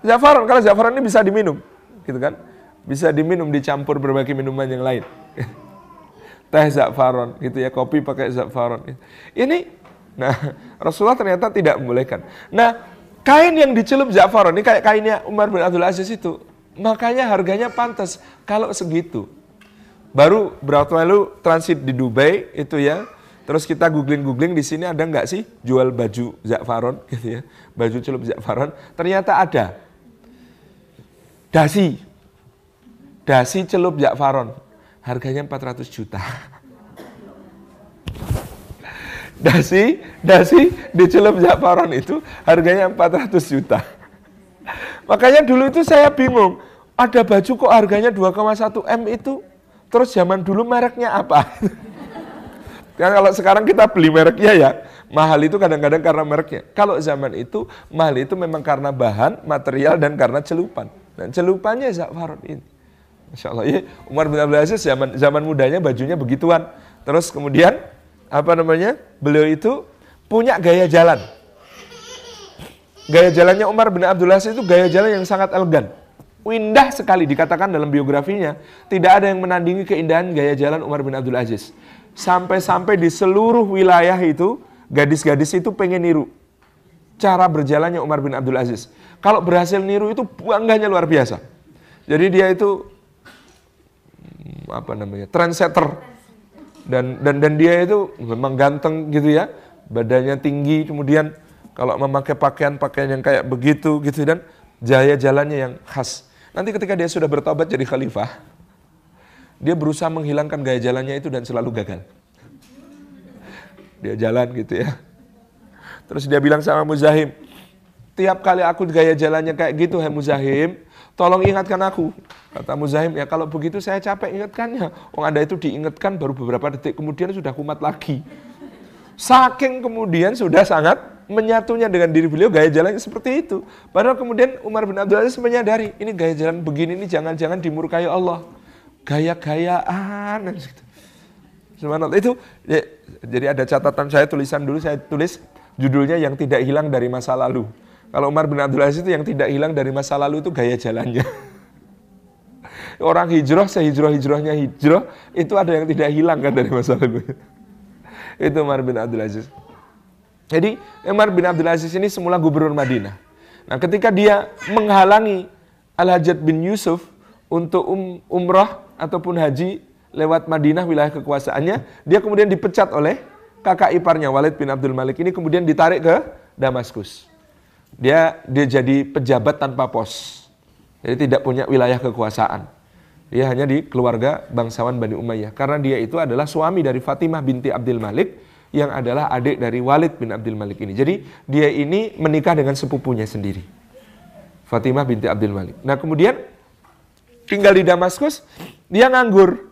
zafaron. Kalau zafaron ini bisa diminum, gitu kan? Bisa diminum dicampur berbagai minuman yang lain. Teh zafaron, gitu ya, kopi pakai zafaron. Ini Nah, Rasulullah ternyata tidak membolehkan. Nah, kain yang dicelup Ja'far ini kayak kainnya Umar bin Abdul Aziz itu. Makanya harganya pantas kalau segitu. Baru berapa lalu transit di Dubai itu ya. Terus kita googling-googling di sini ada nggak sih jual baju Za'faron gitu ya. Baju celup Za'faron. Ternyata ada. Dasi. Dasi celup Za'faron. Harganya 400 juta. dasi dasi dicelup Jafaron itu harganya 400 juta. Makanya dulu itu saya bingung, ada baju kok harganya 2,1 M itu, terus zaman dulu mereknya apa? Kan kalau sekarang kita beli mereknya ya, mahal itu kadang-kadang karena mereknya. Kalau zaman itu, mahal itu memang karena bahan, material, dan karena celupan. Dan celupannya Zafaron ini. Masya Allah, ya, Umar bin Abdul Aziz zaman, zaman mudanya bajunya begituan. Terus kemudian apa namanya? Beliau itu punya gaya jalan. Gaya jalannya Umar bin Abdul Aziz itu gaya jalan yang sangat elegan. Indah sekali dikatakan dalam biografinya. Tidak ada yang menandingi keindahan gaya jalan Umar bin Abdul Aziz. Sampai-sampai di seluruh wilayah itu, gadis-gadis itu pengen niru. Cara berjalannya Umar bin Abdul Aziz. Kalau berhasil niru itu bangganya luar biasa. Jadi dia itu apa namanya trendsetter dan dan dan dia itu memang ganteng gitu ya badannya tinggi kemudian kalau memakai pakaian pakaian yang kayak begitu gitu dan jaya jalannya yang khas nanti ketika dia sudah bertobat jadi khalifah dia berusaha menghilangkan gaya jalannya itu dan selalu gagal dia jalan gitu ya terus dia bilang sama Muzahim tiap kali aku gaya jalannya kayak gitu hai Muzahim tolong ingatkan aku. Kata Muzahim, ya kalau begitu saya capek ingatkannya. Oh ada itu diingatkan baru beberapa detik kemudian sudah kumat lagi. Saking kemudian sudah sangat menyatunya dengan diri beliau gaya jalannya seperti itu. Padahal kemudian Umar bin Abdul Aziz menyadari ini gaya jalan begini ini jangan-jangan dimurkai Allah. Gaya-gayaan gitu. Subhanallah itu ya, jadi ada catatan saya tulisan dulu saya tulis judulnya yang tidak hilang dari masa lalu. Kalau Umar bin Abdul Aziz itu yang tidak hilang dari masa lalu itu gaya jalannya. Orang hijrah, sehijrah-hijrahnya hijrah, itu ada yang tidak hilang kan dari masa lalu. itu Umar bin Abdul Aziz. Jadi Umar bin Abdul Aziz ini semula gubernur Madinah. Nah ketika dia menghalangi Al-Hajjaj bin Yusuf untuk um, umrah ataupun haji lewat Madinah wilayah kekuasaannya, dia kemudian dipecat oleh kakak iparnya Walid bin Abdul Malik ini kemudian ditarik ke Damaskus. Dia dia jadi pejabat tanpa pos. Jadi tidak punya wilayah kekuasaan. Dia hanya di keluarga bangsawan Bani Umayyah. Karena dia itu adalah suami dari Fatimah binti Abdul Malik yang adalah adik dari Walid bin Abdul Malik ini. Jadi dia ini menikah dengan sepupunya sendiri. Fatimah binti Abdul Malik. Nah kemudian tinggal di Damaskus, dia nganggur.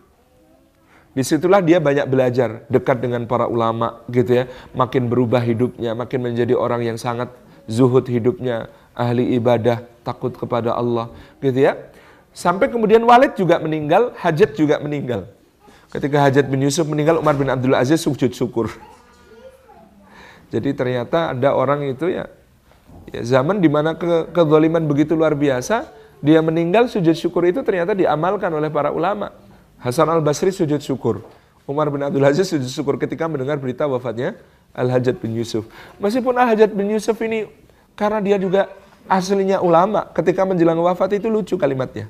Di situlah dia banyak belajar, dekat dengan para ulama gitu ya. Makin berubah hidupnya, makin menjadi orang yang sangat zuhud hidupnya, ahli ibadah, takut kepada Allah gitu ya. Sampai kemudian Walid juga meninggal, Hajat juga meninggal. Ketika Hajat bin Yusuf meninggal, Umar bin Abdul Aziz sujud syukur. Jadi ternyata ada orang itu ya, ya zaman di mana ke, kezaliman begitu luar biasa, dia meninggal sujud syukur itu ternyata diamalkan oleh para ulama. Hasan al Basri sujud syukur. Umar bin Abdul Aziz sujud syukur ketika mendengar berita wafatnya Al Hajat bin Yusuf. Meskipun Al Hajat bin Yusuf ini karena dia juga aslinya ulama, ketika menjelang wafat itu lucu kalimatnya.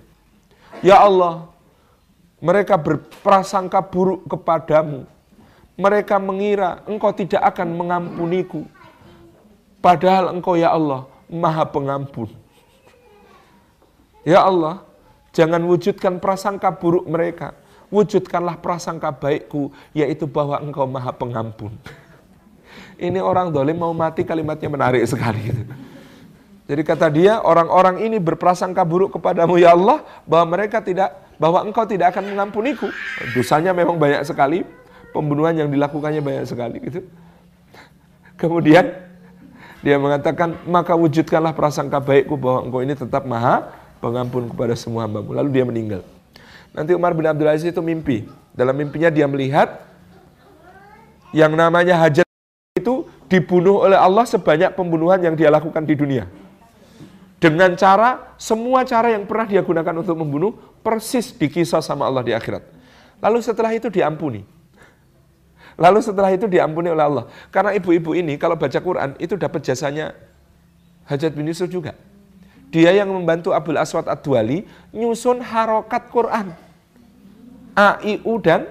Ya Allah, mereka berprasangka buruk kepadamu. Mereka mengira engkau tidak akan mengampuniku. Padahal engkau ya Allah, maha pengampun. Ya Allah, jangan wujudkan prasangka buruk mereka. Wujudkanlah prasangka baikku, yaitu bahwa engkau maha pengampun. Ini orang dolim mau mati kalimatnya menarik sekali. Jadi kata dia, orang-orang ini berprasangka buruk kepadamu ya Allah, bahwa mereka tidak, bahwa engkau tidak akan mengampuniku. Dosanya memang banyak sekali, pembunuhan yang dilakukannya banyak sekali gitu. Kemudian dia mengatakan, maka wujudkanlah prasangka baikku bahwa engkau ini tetap maha pengampun kepada semua hambamu. Lalu dia meninggal. Nanti Umar bin Abdul Aziz itu mimpi. Dalam mimpinya dia melihat yang namanya hajat itu dibunuh oleh Allah sebanyak pembunuhan yang dia lakukan di dunia. Dengan cara, semua cara yang pernah dia gunakan untuk membunuh, persis dikisah sama Allah di akhirat. Lalu setelah itu diampuni. Lalu setelah itu diampuni oleh Allah. Karena ibu-ibu ini kalau baca Quran itu dapat jasanya Hajat bin Yusuf juga. Dia yang membantu Abdul Aswad Ad-Duali nyusun harokat Quran. A, I, U, dan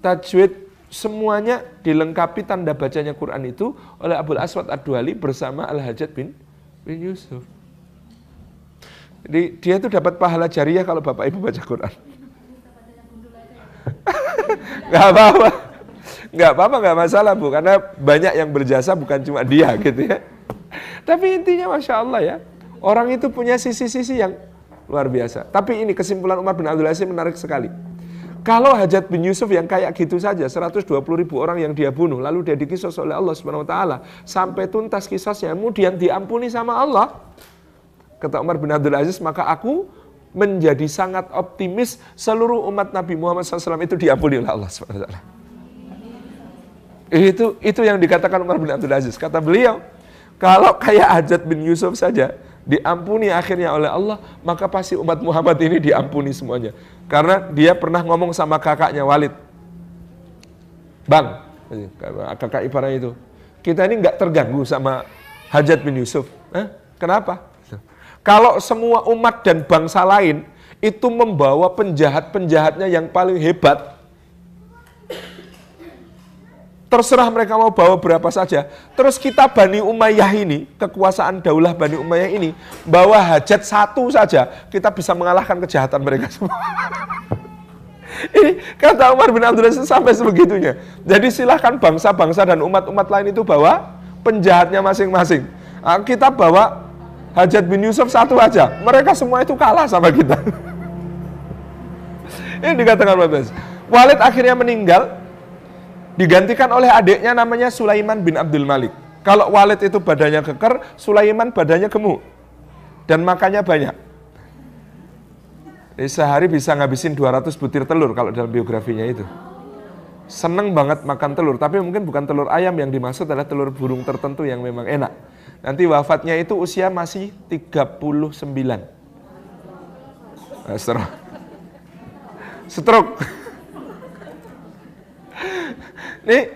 tajwid semuanya dilengkapi tanda bacanya Quran itu oleh Abdul Aswad Ad-Duali bersama Al-Hajat bin, bin Yusuf. Jadi dia itu dapat pahala jariah kalau bapak ibu baca Quran. Gak apa-apa. Gak apa-apa, gak masalah bu. Karena banyak yang berjasa bukan cuma dia gitu ya. Tapi intinya Masya Allah ya. Orang itu punya sisi-sisi yang luar biasa. Tapi ini kesimpulan Umar bin Abdul Aziz menarik sekali. Kalau Hajat bin Yusuf yang kayak gitu saja, 120 ribu orang yang dia bunuh, lalu dia dikisos oleh Allah Subhanahu Wa Taala sampai tuntas kisahnya, kemudian diampuni sama Allah, Kata Umar bin Abdul Aziz, maka aku menjadi sangat optimis seluruh umat Nabi Muhammad SAW itu diampuni oleh Allah SWT. Itu itu yang dikatakan Umar bin Abdul Aziz. Kata beliau, kalau kayak Hajat bin Yusuf saja diampuni akhirnya oleh Allah, maka pasti umat Muhammad ini diampuni semuanya. Karena dia pernah ngomong sama kakaknya Walid. Bang, kakak iparnya itu, kita ini nggak terganggu sama Hajat bin Yusuf. Eh, kenapa? Kalau semua umat dan bangsa lain itu membawa penjahat-penjahatnya yang paling hebat, terserah mereka mau bawa berapa saja. Terus kita Bani Umayyah ini, kekuasaan daulah Bani Umayyah ini, bawa hajat satu saja, kita bisa mengalahkan kejahatan mereka semua. ini kata Umar bin Abdul Aziz sampai sebegitunya. Jadi silahkan bangsa-bangsa dan umat-umat lain itu bawa penjahatnya masing-masing. Ah, kita bawa Hajat bin Yusuf satu aja. Mereka semua itu kalah sama kita. Ini dikatakan Walid. Walid akhirnya meninggal, digantikan oleh adiknya namanya Sulaiman bin Abdul Malik. Kalau Walid itu badannya keker, Sulaiman badannya gemuk. Dan makannya banyak. Jadi sehari bisa ngabisin 200 butir telur kalau dalam biografinya itu. Seneng banget makan telur, tapi mungkin bukan telur ayam yang dimaksud adalah telur burung tertentu yang memang enak. Nanti wafatnya itu usia masih 39. Nah, stroke. Stroke. Nih,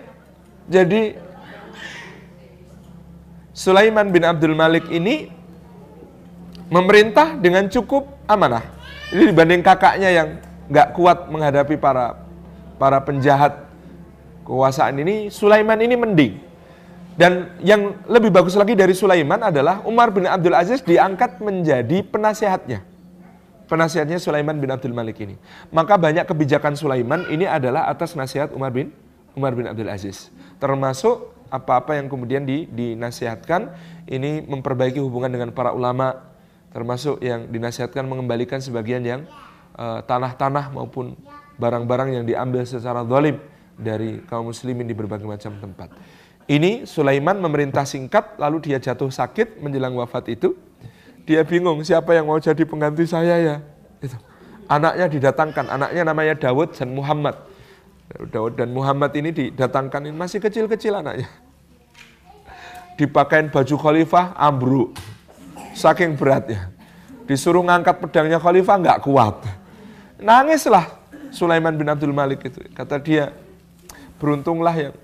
jadi Sulaiman bin Abdul Malik ini memerintah dengan cukup amanah. Ini dibanding kakaknya yang nggak kuat menghadapi para para penjahat kekuasaan ini, Sulaiman ini mending. Dan yang lebih bagus lagi dari Sulaiman adalah Umar bin Abdul Aziz diangkat menjadi penasehatnya. Penasihatnya Sulaiman bin Abdul Malik ini. Maka banyak kebijakan Sulaiman ini adalah atas nasihat Umar bin Umar bin Abdul Aziz. Termasuk apa-apa yang kemudian di, dinasihatkan ini memperbaiki hubungan dengan para ulama, termasuk yang dinasihatkan mengembalikan sebagian yang eh, tanah-tanah uh, maupun barang-barang yang diambil secara zalim dari kaum muslimin di berbagai macam tempat. Ini Sulaiman memerintah singkat, lalu dia jatuh sakit menjelang wafat itu. Dia bingung siapa yang mau jadi pengganti saya ya. Itu. Anaknya didatangkan, anaknya namanya Dawud dan Muhammad. Dawud dan Muhammad ini didatangkan, masih kecil-kecil anaknya. Dipakain baju khalifah, ambruk. Saking beratnya. Disuruh ngangkat pedangnya khalifah, nggak kuat. Nangislah Sulaiman bin Abdul Malik itu. Kata dia, beruntunglah yang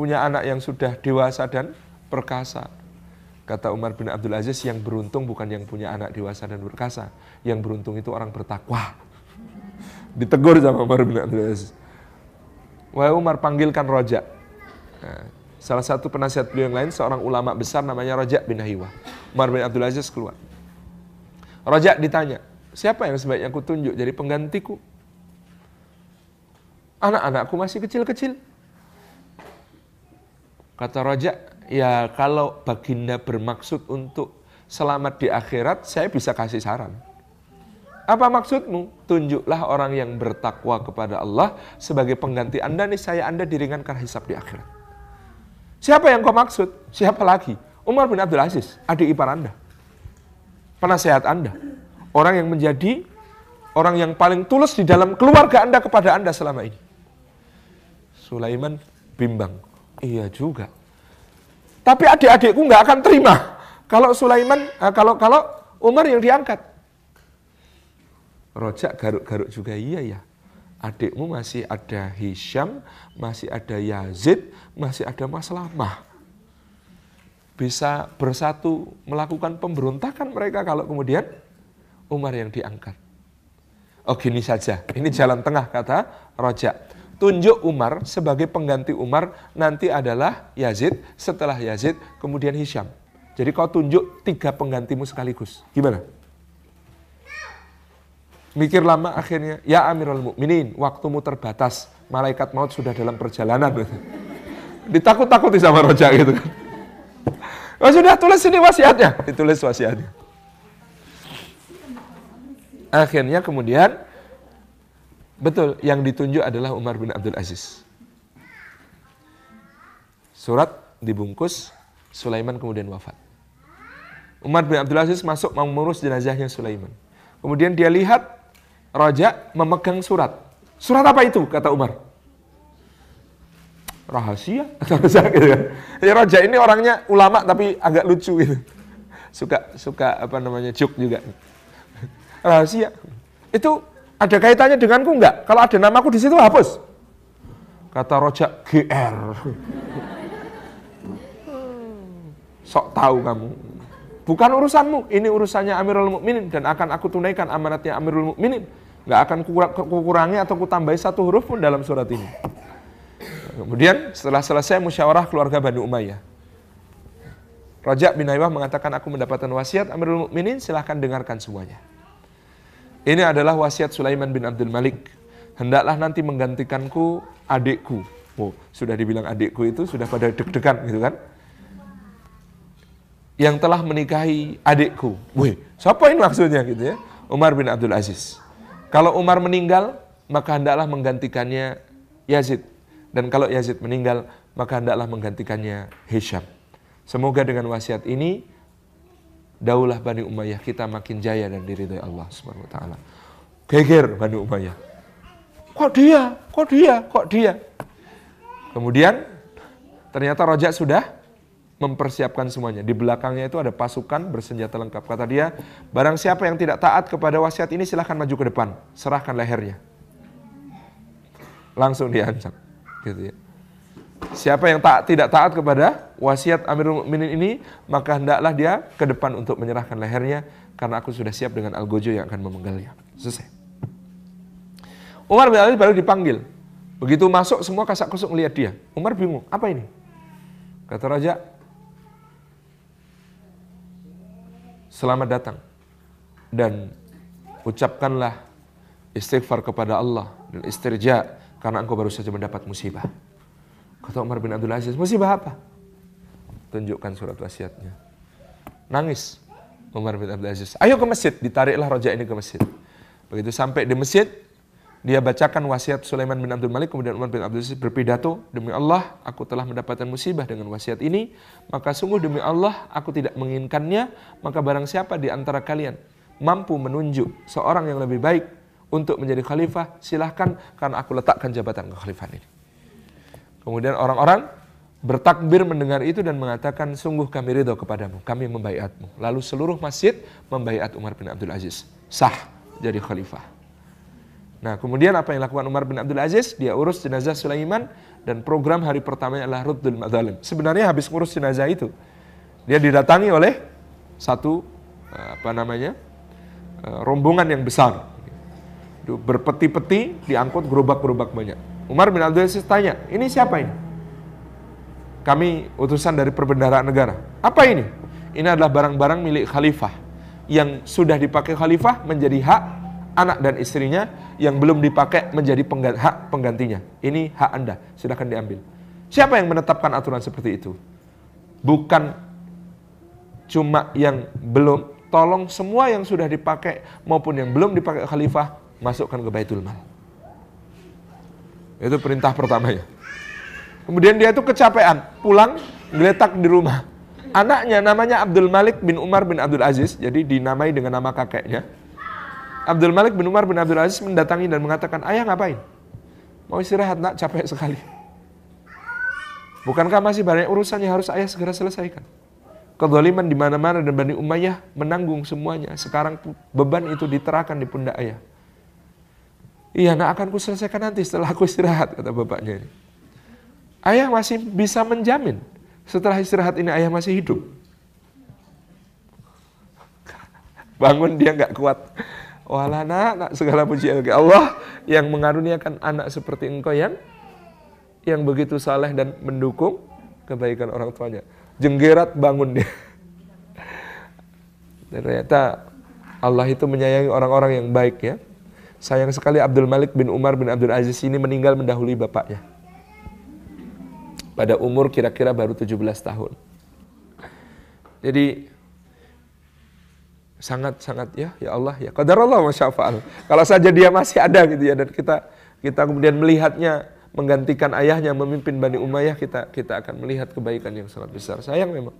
punya anak yang sudah dewasa dan perkasa. Kata Umar bin Abdul Aziz, yang beruntung bukan yang punya anak dewasa dan perkasa. Yang beruntung itu orang bertakwa. Ditegur sama Umar bin Abdul Aziz. Wahai Umar, panggilkan Roja. Nah, salah satu penasihat beliau yang lain, seorang ulama besar namanya Roja bin Hahiwa. Umar bin Abdul Aziz keluar. Roja ditanya, siapa yang sebaiknya aku tunjuk jadi penggantiku? Anak-anakku masih kecil-kecil. Kata Raja, ya kalau baginda bermaksud untuk selamat di akhirat, saya bisa kasih saran. Apa maksudmu? Tunjuklah orang yang bertakwa kepada Allah sebagai pengganti Anda, nih saya Anda diringankan hisap di akhirat. Siapa yang kau maksud? Siapa lagi? Umar bin Abdul Aziz, adik ipar Anda. Penasehat Anda. Orang yang menjadi orang yang paling tulus di dalam keluarga Anda kepada Anda selama ini. Sulaiman bimbang. Iya juga. Tapi adik-adikku nggak akan terima kalau Sulaiman, eh, kalau kalau Umar yang diangkat. Rojak garuk-garuk juga iya ya. Adikmu masih ada Hisham, masih ada Yazid, masih ada Maslamah. Bisa bersatu melakukan pemberontakan mereka kalau kemudian Umar yang diangkat. Oh gini saja, ini jalan tengah kata Rojak tunjuk Umar sebagai pengganti Umar nanti adalah Yazid, setelah Yazid kemudian Hisham. Jadi kau tunjuk tiga penggantimu sekaligus. Gimana? Mikir lama akhirnya, ya Amirul Mukminin, waktumu terbatas, malaikat maut sudah dalam perjalanan. Ditakut-takuti sama roja gitu kan. Oh sudah tulis ini wasiatnya, ditulis wasiatnya. Akhirnya kemudian Betul, yang ditunjuk adalah Umar bin Abdul Aziz. Surat dibungkus, Sulaiman kemudian wafat. Umar bin Abdul Aziz masuk mengurus jenazahnya Sulaiman. Kemudian dia lihat Raja memegang surat. Surat apa itu? Kata Umar. Rahasia. gitu kan. Ya Raja ini orangnya ulama tapi agak lucu gitu. Suka suka apa namanya juk juga. Rahasia. Itu ada kaitannya denganku enggak? Kalau ada namaku di situ hapus. Kata rojak GR. Sok tahu kamu. Bukan urusanmu, ini urusannya Amirul Mukminin dan akan aku tunaikan amanatnya Amirul Mukminin. Enggak akan kukurangi atau kutambahi satu huruf pun dalam surat ini. Kemudian setelah selesai musyawarah keluarga Bani Umayyah. Raja bin mengatakan aku mendapatkan wasiat Amirul Mukminin silahkan dengarkan semuanya. Ini adalah wasiat Sulaiman bin Abdul Malik. Hendaklah nanti menggantikanku adikku. Oh, sudah dibilang adikku itu sudah pada deg-degan gitu kan. Yang telah menikahi adikku. Wih, siapa ini maksudnya gitu ya? Umar bin Abdul Aziz. Kalau Umar meninggal, maka hendaklah menggantikannya Yazid. Dan kalau Yazid meninggal, maka hendaklah menggantikannya Hisham. Semoga dengan wasiat ini daulah Bani Umayyah kita makin jaya dan diridhai Allah Subhanahu wa taala. Geger Bani Umayyah. Kok dia? Kok dia? Kok dia? Kemudian ternyata Raja sudah mempersiapkan semuanya. Di belakangnya itu ada pasukan bersenjata lengkap. Kata dia, barang siapa yang tidak taat kepada wasiat ini silahkan maju ke depan. Serahkan lehernya. Langsung diancam. Gitu ya. Siapa yang tak tidak taat kepada wasiat Amirul Mukminin ini, maka hendaklah dia ke depan untuk menyerahkan lehernya karena aku sudah siap dengan algojo yang akan memenggalnya. Selesai. Umar bin Abdul baru dipanggil. Begitu masuk semua kasak kusuk melihat dia. Umar bingung, apa ini? Kata raja, selamat datang dan ucapkanlah istighfar kepada Allah dan istirja karena engkau baru saja mendapat musibah. Kata Umar bin Abdul Aziz, musibah apa? Tunjukkan surat wasiatnya. Nangis Umar bin Abdul Aziz. Ayo ke masjid, ditariklah roja ini ke masjid. Begitu sampai di masjid, dia bacakan wasiat Sulaiman bin Abdul Malik, kemudian Umar bin Abdul Aziz berpidato, demi Allah, aku telah mendapatkan musibah dengan wasiat ini, maka sungguh demi Allah, aku tidak menginginkannya, maka barang siapa di antara kalian mampu menunjuk seorang yang lebih baik untuk menjadi khalifah, silahkan karena aku letakkan jabatan kekhalifahan ini. Kemudian orang-orang bertakbir mendengar itu dan mengatakan, sungguh kami ridho kepadamu, kami membaiatmu. Lalu seluruh masjid membaiat Umar bin Abdul Aziz. Sah jadi khalifah. Nah kemudian apa yang lakukan Umar bin Abdul Aziz? Dia urus jenazah Sulaiman dan program hari pertamanya adalah Ruddul Madzalim. Sebenarnya habis ngurus jenazah itu, dia didatangi oleh satu eh, apa namanya eh, rombongan yang besar. Berpeti-peti diangkut gerobak-gerobak banyak. Umar bin Abdul Aziz tanya, ini siapa ini? Kami utusan dari perbendaraan negara. Apa ini? Ini adalah barang-barang milik khalifah yang sudah dipakai khalifah menjadi hak anak dan istrinya yang belum dipakai menjadi pengganti, hak penggantinya. Ini hak Anda, silahkan diambil. Siapa yang menetapkan aturan seperti itu? Bukan cuma yang belum, tolong semua yang sudah dipakai maupun yang belum dipakai khalifah masukkan ke Baitul Mal. Itu perintah pertamanya. Kemudian dia itu kecapean, pulang geletak di rumah. Anaknya namanya Abdul Malik bin Umar bin Abdul Aziz, jadi dinamai dengan nama kakeknya. Abdul Malik bin Umar bin Abdul Aziz mendatangi dan mengatakan, ayah ngapain? Mau istirahat nak, capek sekali. Bukankah masih banyak urusan yang harus ayah segera selesaikan? Kezaliman di mana-mana dan Bani Umayyah menanggung semuanya. Sekarang beban itu diterahkan di pundak ayah. Iya, nak akan kuselesaikan nanti setelah aku istirahat, kata bapaknya ini. Ayah masih bisa menjamin setelah istirahat ini ayah masih hidup. Bangun dia nggak kuat. Walah nak, segala puji Allah yang mengaruniakan anak seperti engkau yang yang begitu saleh dan mendukung kebaikan orang tuanya. Jenggerat bangun dia. Ternyata Allah itu menyayangi orang-orang yang baik ya. Sayang sekali Abdul Malik bin Umar bin Abdul Aziz ini meninggal mendahului bapaknya. Pada umur kira-kira baru 17 tahun. Jadi sangat-sangat ya ya Allah ya qadar Allah masyafa'al. Kalau saja dia masih ada gitu ya dan kita kita kemudian melihatnya menggantikan ayahnya memimpin Bani Umayyah kita kita akan melihat kebaikan yang sangat besar. Sayang memang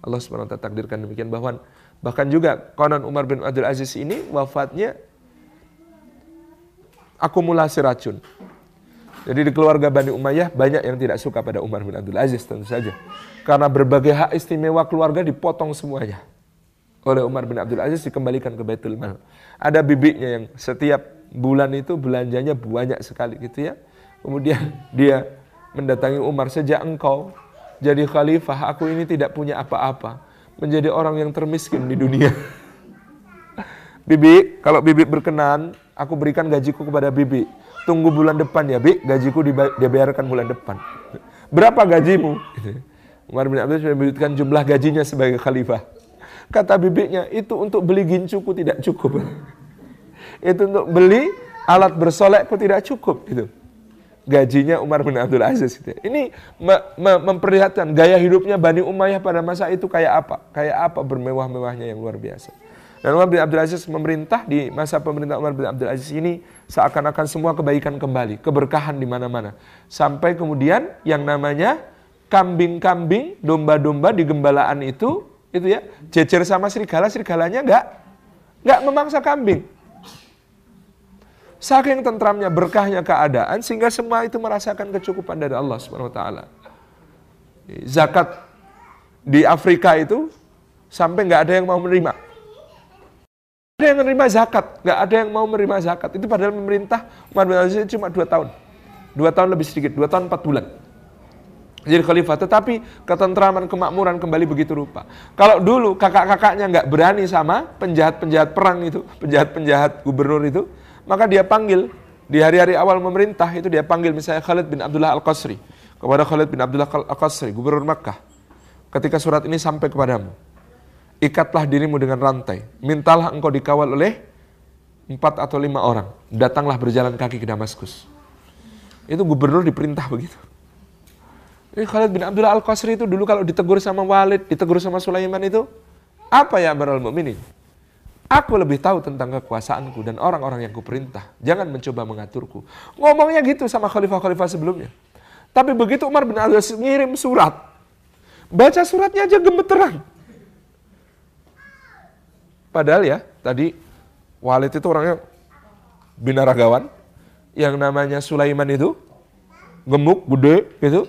Allah SWT takdirkan demikian bahwa bahkan juga konon Umar bin Abdul Aziz ini wafatnya akumulasi racun. Jadi di keluarga Bani Umayyah banyak yang tidak suka pada Umar bin Abdul Aziz tentu saja. Karena berbagai hak istimewa keluarga dipotong semuanya. Oleh Umar bin Abdul Aziz dikembalikan ke Baitul Mal. Ada bibitnya yang setiap bulan itu belanjanya banyak sekali gitu ya. Kemudian dia mendatangi Umar sejak engkau jadi khalifah aku ini tidak punya apa-apa. Menjadi orang yang termiskin di dunia. Bibi, kalau Bibi berkenan, aku berikan gajiku kepada bibi. Tunggu bulan depan ya, Bi, gajiku dibayarkan bulan depan. Berapa gajimu? Umar bin Abdul menyebutkan jumlah gajinya sebagai khalifah. Kata bibinya, itu untuk beli gincuku tidak cukup. itu untuk beli alat bersolekku tidak cukup. Itu gajinya Umar bin Abdul Aziz. Ini me me memperlihatkan gaya hidupnya Bani Umayyah pada masa itu kayak apa? Kayak apa bermewah-mewahnya yang luar biasa. Dan Umar bin Abdul Aziz memerintah di masa pemerintah Umar bin Abdul Aziz ini seakan-akan semua kebaikan kembali, keberkahan di mana-mana. Sampai kemudian yang namanya kambing-kambing, domba-domba di gembalaan itu, itu ya, jejer sama serigala, serigalanya enggak enggak memangsa kambing. Saking tentramnya, berkahnya keadaan sehingga semua itu merasakan kecukupan dari Allah Subhanahu wa taala. Zakat di Afrika itu sampai nggak ada yang mau menerima ada yang menerima zakat, nggak ada yang mau menerima zakat. Itu padahal pemerintah Umar bin Aziz cuma dua tahun. Dua tahun lebih sedikit, dua tahun empat bulan. jadi khalifah. Tetapi ketentraman, kemakmuran kembali begitu rupa. Kalau dulu kakak-kakaknya nggak berani sama penjahat-penjahat perang itu, penjahat-penjahat gubernur itu, maka dia panggil di hari-hari awal memerintah itu dia panggil misalnya Khalid bin Abdullah Al-Qasri kepada Khalid bin Abdullah Al-Qasri, gubernur Makkah. Ketika surat ini sampai kepadamu, ikatlah dirimu dengan rantai, mintalah engkau dikawal oleh empat atau lima orang, datanglah berjalan kaki ke Damaskus. Itu gubernur diperintah begitu. Ini Khalid bin Abdullah Al-Qasri itu dulu kalau ditegur sama Walid, ditegur sama Sulaiman itu, apa ya Amirul Mukminin? Aku lebih tahu tentang kekuasaanku dan orang-orang yang kuperintah. Jangan mencoba mengaturku. Ngomongnya gitu sama khalifah-khalifah sebelumnya. Tapi begitu Umar bin Abdul Aziz ngirim surat, baca suratnya aja gemeteran. Padahal ya, tadi Walid itu orangnya binaragawan, yang namanya Sulaiman itu gemuk, gede, gitu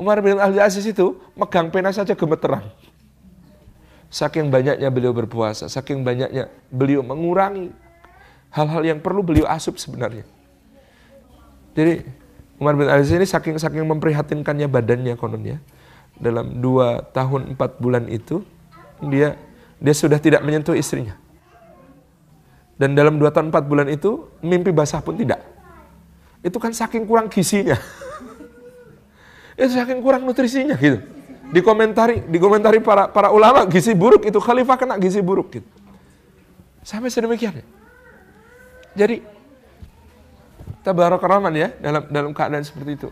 Umar bin Abdul Aziz itu megang pena saja gemeteran. Saking banyaknya beliau berpuasa, saking banyaknya beliau mengurangi hal-hal yang perlu beliau asup sebenarnya. Jadi Umar bin Aziz ini saking-saking memprihatinkannya badannya kononnya. Dalam dua tahun empat bulan itu dia dia sudah tidak menyentuh istrinya. Dan dalam dua tahun empat bulan itu mimpi basah pun tidak. Itu kan saking kurang gizinya. Itu saking kurang nutrisinya gitu. Dikomentari, dikomentari para para ulama gizi buruk itu khalifah kena gizi buruk gitu. Sampai sedemikian ya. Jadi tabarak rahman ya dalam dalam keadaan seperti itu.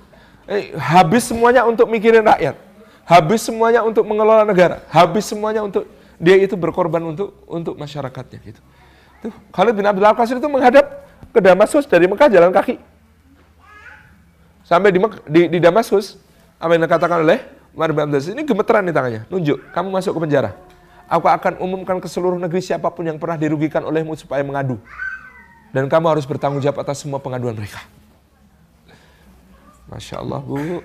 Eh, habis semuanya untuk mikirin rakyat. Habis semuanya untuk mengelola negara. Habis semuanya untuk dia itu berkorban untuk untuk masyarakatnya gitu. Tuh, Khalid bin Abdul Qasir itu menghadap ke Damaskus dari Mekah jalan kaki. Sampai di, di, di Damaskus, apa yang dikatakan oleh Umar bin Abdul Aziz ini gemeteran di tangannya. Nunjuk, kamu masuk ke penjara. Aku akan umumkan ke seluruh negeri siapa pun yang pernah dirugikan olehmu supaya mengadu. Dan kamu harus bertanggung jawab atas semua pengaduan mereka. Masya Allah, Bu.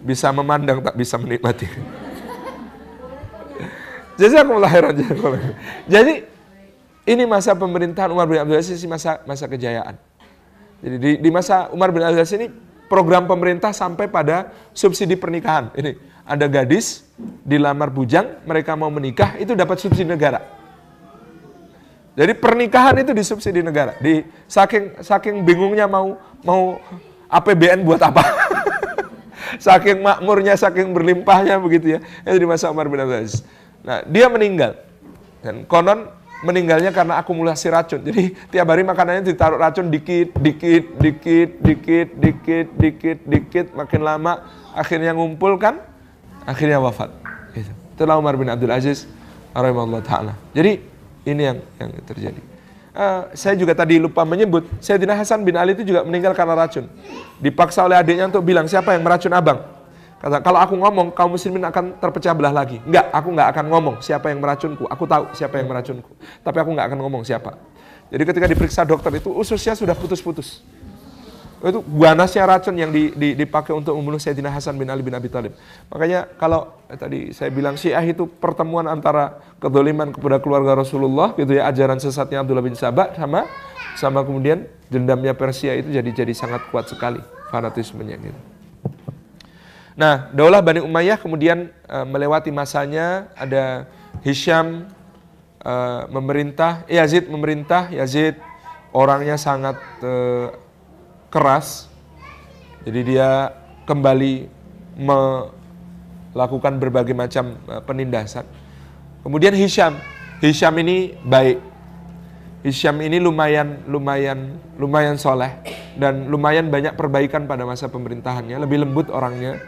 Bisa memandang, tak bisa menikmati. Jadi aku melahirkan Jadi ini masa pemerintahan Umar bin Abdul Aziz, masa masa kejayaan. Jadi di, di masa Umar bin Abdul Aziz ini program pemerintah sampai pada subsidi pernikahan. Ini ada gadis dilamar bujang, mereka mau menikah, itu dapat subsidi negara. Jadi pernikahan itu disubsidi negara. Di saking saking bingungnya mau mau APBN buat apa? saking makmurnya, saking berlimpahnya begitu ya. Itu di masa Umar bin Abdul Aziz. Nah, dia meninggal. Dan konon meninggalnya karena akumulasi racun. Jadi tiap hari makanannya ditaruh racun dikit, dikit, dikit, dikit, dikit, dikit, dikit, makin lama akhirnya ngumpul kan, akhirnya wafat. Gitu. Itulah Umar bin Abdul Aziz rahimahullah taala. Jadi ini yang yang terjadi. Uh, saya juga tadi lupa menyebut, Sayyidina Hasan bin Ali itu juga meninggal karena racun. Dipaksa oleh adiknya untuk bilang siapa yang meracun abang. Kata, kalau aku ngomong, kaum muslimin akan terpecah belah lagi. Enggak, aku enggak akan ngomong siapa yang meracunku. Aku tahu siapa yang meracunku. Tapi aku enggak akan ngomong siapa. Jadi ketika diperiksa dokter itu ususnya sudah putus-putus. Itu ganasnya racun yang di, di, dipakai untuk membunuh Sayyidina Hasan bin Ali bin Abi Thalib. Makanya kalau eh, tadi saya bilang Syiah itu pertemuan antara kedoliman kepada keluarga Rasulullah gitu ya, ajaran sesatnya Abdullah bin Sabah sama sama kemudian dendamnya Persia itu jadi jadi sangat kuat sekali fanatismenya gitu. Nah, Daulah Bani Umayyah kemudian uh, melewati masanya, ada Hisham uh, memerintah, Yazid memerintah, Yazid orangnya sangat uh, keras, jadi dia kembali melakukan berbagai macam uh, penindasan. Kemudian Hisham, Hisham ini baik, Hisham ini lumayan lumayan lumayan soleh dan lumayan banyak perbaikan pada masa pemerintahannya, lebih lembut orangnya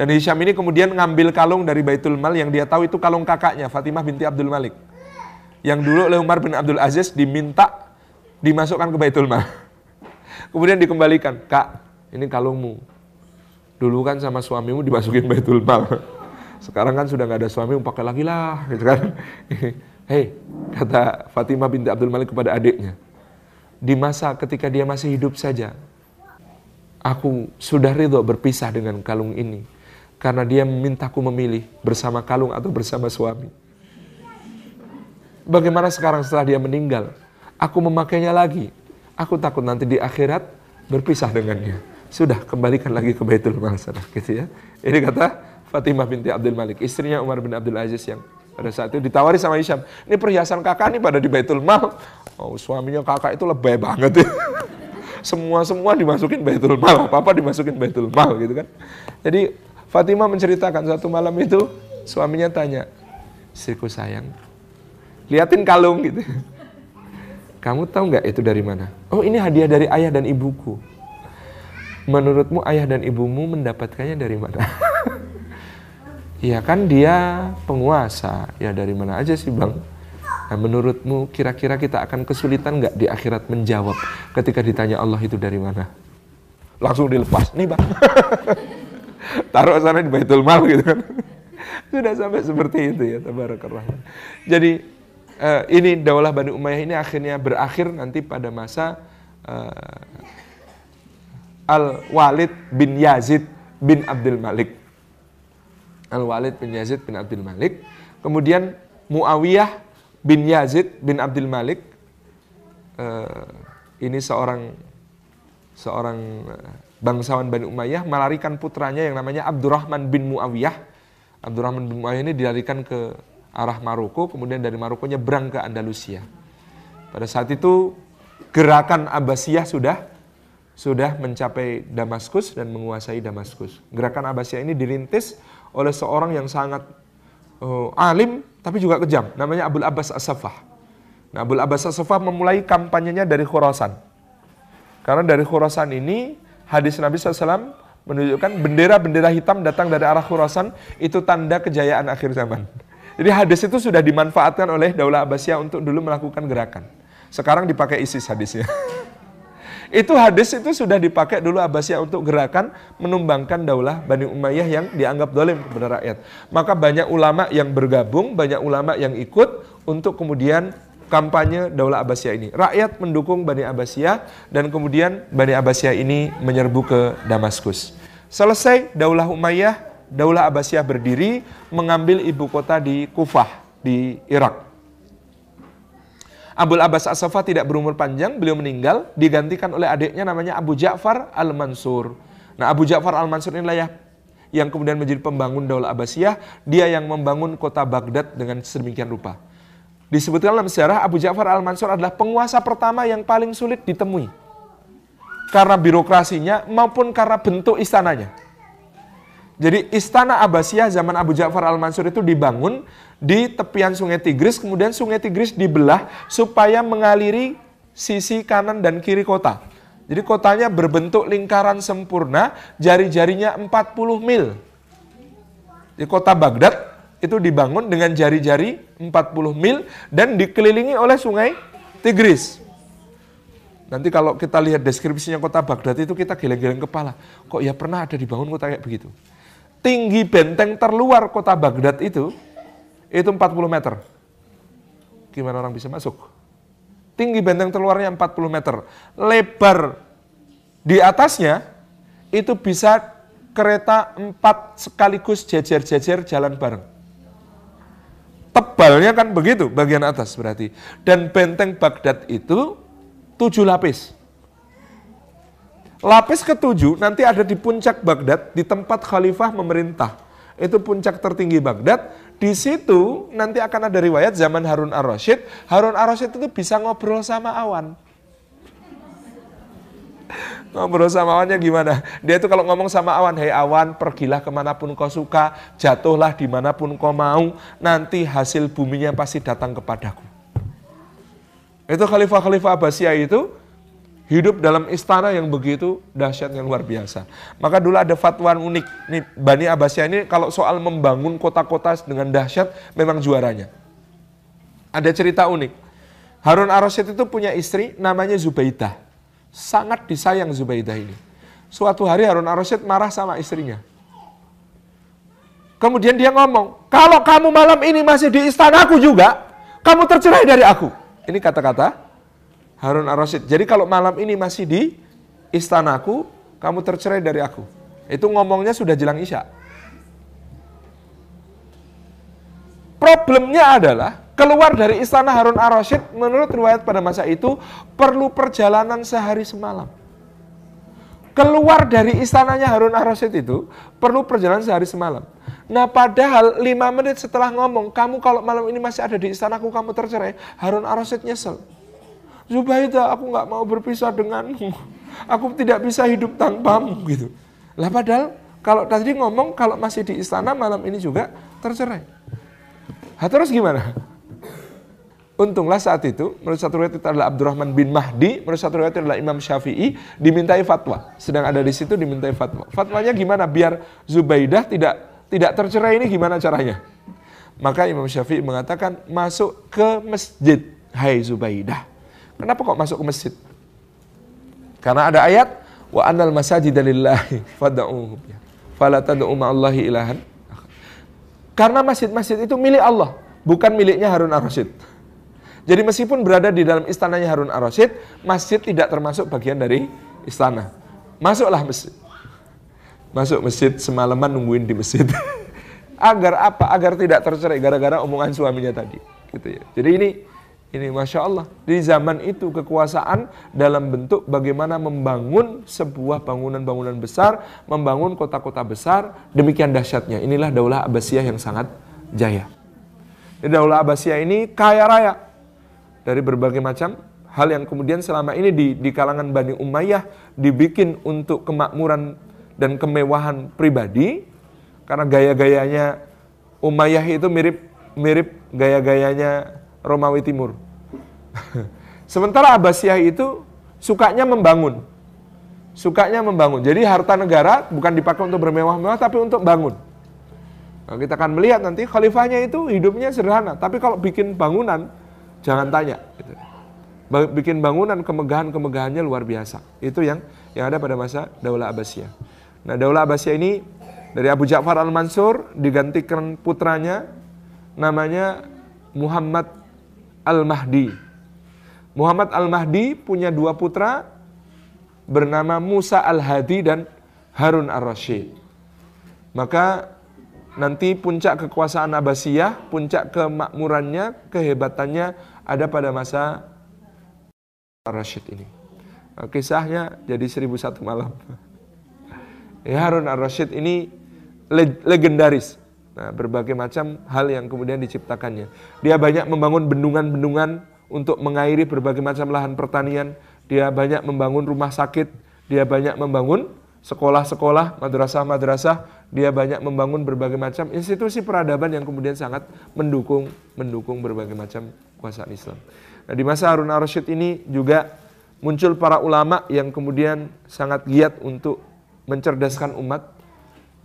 dan Hisham ini kemudian ngambil kalung dari Baitul Mal yang dia tahu itu kalung kakaknya, Fatimah binti Abdul Malik. Yang dulu oleh Umar bin Abdul Aziz diminta dimasukkan ke Baitul Mal. Kemudian dikembalikan, kak ini kalungmu. Dulu kan sama suamimu dimasukin Baitul Mal. Sekarang kan sudah nggak ada suamimu, pakai lagi lah. Gitu kan. Hei, kata Fatimah binti Abdul Malik kepada adiknya. Di masa ketika dia masih hidup saja, aku sudah ridho berpisah dengan kalung ini karena dia memintaku memilih bersama kalung atau bersama suami. Bagaimana sekarang setelah dia meninggal? Aku memakainya lagi. Aku takut nanti di akhirat berpisah dengannya. sudah kembalikan lagi ke Baitul Mal sana gitu ya. Ini kata Fatimah binti Abdul Malik, istrinya Umar bin Abdul Aziz yang pada saat itu ditawari sama Hisham, ini perhiasan kakak ini pada di Baitul Mal. Oh, suaminya kakak itu lebay banget ya. Semua-semua dimasukin Baitul Mal, apa-apa dimasukin Baitul Mal gitu kan. Jadi Fatimah menceritakan satu malam itu suaminya tanya, "Istriku sayang, liatin kalung gitu. Kamu tahu nggak itu dari mana? Oh ini hadiah dari ayah dan ibuku. Menurutmu ayah dan ibumu mendapatkannya dari mana? ya kan dia penguasa. Ya dari mana aja sih bang? Nah, menurutmu kira-kira kita akan kesulitan nggak di akhirat menjawab ketika ditanya Allah itu dari mana? Langsung dilepas. Nih bang. Taruh sana di Baitul Mal gitu kan. Sudah sampai seperti itu ya. Tabarakallah. Jadi uh, ini Daulah Bani Umayyah ini akhirnya berakhir nanti pada masa uh, Al-Walid bin Yazid bin Abdul Malik. Al-Walid bin Yazid bin Abdul Malik. Kemudian Muawiyah bin Yazid bin Abdul Malik. Uh, ini seorang seorang bangsawan Bani Umayyah melarikan putranya yang namanya Abdurrahman bin Muawiyah. Abdurrahman bin Muawiyah ini dilarikan ke arah Maroko, kemudian dari Maroko nyebrang ke Andalusia. Pada saat itu gerakan Abbasiyah sudah sudah mencapai Damaskus dan menguasai Damaskus. Gerakan Abbasiyah ini dirintis oleh seorang yang sangat uh, alim tapi juga kejam, namanya Abdul Abbas As-Safah. Nah, Abdul Abbas As-Safah memulai kampanyenya dari Khurasan. Karena dari Khurasan ini hadis Nabi SAW menunjukkan bendera-bendera hitam datang dari arah Khurasan itu tanda kejayaan akhir zaman. Jadi hadis itu sudah dimanfaatkan oleh Daulah Abbasiyah untuk dulu melakukan gerakan. Sekarang dipakai ISIS hadisnya. itu hadis itu sudah dipakai dulu Abbasiyah untuk gerakan menumbangkan Daulah Bani Umayyah yang dianggap dolim kepada rakyat. Maka banyak ulama yang bergabung, banyak ulama yang ikut untuk kemudian kampanye Daulah Abbasiyah ini. Rakyat mendukung Bani Abbasiyah dan kemudian Bani Abbasiyah ini menyerbu ke Damaskus. Selesai Daulah Umayyah, Daulah Abbasiyah berdiri mengambil ibu kota di Kufah di Irak. Abul Abbas as tidak berumur panjang, beliau meninggal, digantikan oleh adiknya namanya Abu Ja'far Al-Mansur. Nah Abu Ja'far Al-Mansur inilah ya yang kemudian menjadi pembangun Daulah Abbasiyah, dia yang membangun kota Baghdad dengan sedemikian rupa. Disebutkan dalam sejarah Abu Ja'far Al-Mansur adalah penguasa pertama yang paling sulit ditemui. Karena birokrasinya maupun karena bentuk istananya. Jadi istana Abbasiyah zaman Abu Ja'far al-Mansur itu dibangun di tepian sungai Tigris, kemudian sungai Tigris dibelah supaya mengaliri sisi kanan dan kiri kota. Jadi kotanya berbentuk lingkaran sempurna, jari-jarinya 40 mil. Di kota Baghdad itu dibangun dengan jari-jari 40 mil dan dikelilingi oleh sungai Tigris. Nanti kalau kita lihat deskripsinya kota Baghdad itu kita geleng-geleng kepala. Kok ya pernah ada dibangun kota kayak begitu? tinggi benteng terluar kota Baghdad itu itu 40 meter. Gimana orang bisa masuk? Tinggi benteng terluarnya 40 meter. Lebar di atasnya itu bisa kereta empat sekaligus jejer-jejer jalan bareng. Tebalnya kan begitu bagian atas berarti. Dan benteng Baghdad itu tujuh lapis. Lapis ketujuh nanti ada di puncak Baghdad, di tempat khalifah memerintah. Itu puncak tertinggi Baghdad. Di situ nanti akan ada riwayat zaman Harun ar-Rasyid. Harun ar-Rasyid itu bisa ngobrol sama awan. Ngobrol sama awannya gimana? Dia itu kalau ngomong sama awan, hei awan, pergilah ke mana pun kau suka, jatuhlah di mana pun kau mau, nanti hasil buminya pasti datang kepadaku. Itu khalifah-khalifah Abbasiyah itu hidup dalam istana yang begitu dahsyat yang luar biasa. Maka dulu ada fatwa unik. Nih, Bani Abbasiyah ini kalau soal membangun kota-kota dengan dahsyat memang juaranya. Ada cerita unik. Harun ar-Rasyid itu punya istri namanya Zubaidah. Sangat disayang Zubaidah ini. Suatu hari Harun ar-Rasyid marah sama istrinya. Kemudian dia ngomong, kalau kamu malam ini masih di istanaku juga, kamu tercerai dari aku. Ini kata-kata Harun ar-Rasyid. Jadi kalau malam ini masih di istanaku, kamu tercerai dari aku. Itu ngomongnya sudah jelang isya. Problemnya adalah keluar dari istana Harun ar-Rasyid menurut riwayat pada masa itu perlu perjalanan sehari semalam. keluar dari istananya Harun ar-Rasyid itu perlu perjalanan sehari semalam. Nah padahal lima menit setelah ngomong, kamu kalau malam ini masih ada di istanaku, kamu tercerai, Harun ar-Rasyid nyesel. Zubaidah, aku nggak mau berpisah denganmu. Aku tidak bisa hidup tanpamu gitu. Lah padahal kalau tadi ngomong kalau masih di istana malam ini juga tercerai. Ha, terus gimana? Untunglah saat itu, menurut satu riwayat itu adalah Abdurrahman bin Mahdi, menurut satu riwayat itu adalah Imam Syafi'i, dimintai fatwa. Sedang ada di situ dimintai fatwa. Fatwanya gimana? Biar Zubaidah tidak tidak tercerai ini gimana caranya? Maka Imam Syafi'i mengatakan masuk ke masjid. Hai Zubaidah. Kenapa kok masuk ke masjid? Karena ada ayat wa anal masajid lillahi fala tad'u ma'allahi ilahan. Karena masjid-masjid itu milik Allah, bukan miliknya Harun ar-Rasyid. Jadi meskipun berada di dalam istananya Harun ar-Rasyid, masjid tidak termasuk bagian dari istana. Masuklah masjid. Masuk masjid semalaman nungguin di masjid. Agar apa? Agar tidak tercerai gara-gara omongan suaminya tadi. Gitu ya. Jadi ini ini Masya Allah. Di zaman itu kekuasaan dalam bentuk bagaimana membangun sebuah bangunan-bangunan besar, membangun kota-kota besar, demikian dahsyatnya. Inilah Daulah Abbasiyah yang sangat jaya. Daulah Abbasiyah ini kaya raya, dari berbagai macam hal yang kemudian selama ini di, di kalangan Bani Umayyah dibikin untuk kemakmuran dan kemewahan pribadi karena gaya-gayanya Umayyah itu mirip mirip gaya-gayanya Romawi Timur. Sementara Abbasiyah itu sukanya membangun. Sukanya membangun. Jadi harta negara bukan dipakai untuk bermewah-mewah tapi untuk bangun. Nah, kita akan melihat nanti khalifahnya itu hidupnya sederhana, tapi kalau bikin bangunan Jangan tanya. Gitu. Bikin bangunan kemegahan-kemegahannya luar biasa. Itu yang yang ada pada masa Daulah Abbasiyah. Nah, Daulah Abbasiyah ini dari Abu Ja'far al-Mansur digantikan putranya namanya Muhammad al-Mahdi. Muhammad al-Mahdi punya dua putra bernama Musa al-Hadi dan Harun ar-Rasyid. Maka nanti puncak kekuasaan Abbasiyah, puncak kemakmurannya, kehebatannya ada pada masa Ar-Rasyid ini. Nah, kisahnya jadi seribu satu malam. Ya, Harun Ar-Rasyid ini legendaris. Nah, berbagai macam hal yang kemudian diciptakannya. Dia banyak membangun bendungan-bendungan untuk mengairi berbagai macam lahan pertanian. Dia banyak membangun rumah sakit. Dia banyak membangun sekolah-sekolah, madrasah-madrasah. Dia banyak membangun berbagai macam institusi peradaban yang kemudian sangat mendukung mendukung berbagai macam kekuasaan Islam. Nah, di masa Harun ar-Rasyid ini juga muncul para ulama yang kemudian sangat giat untuk mencerdaskan umat.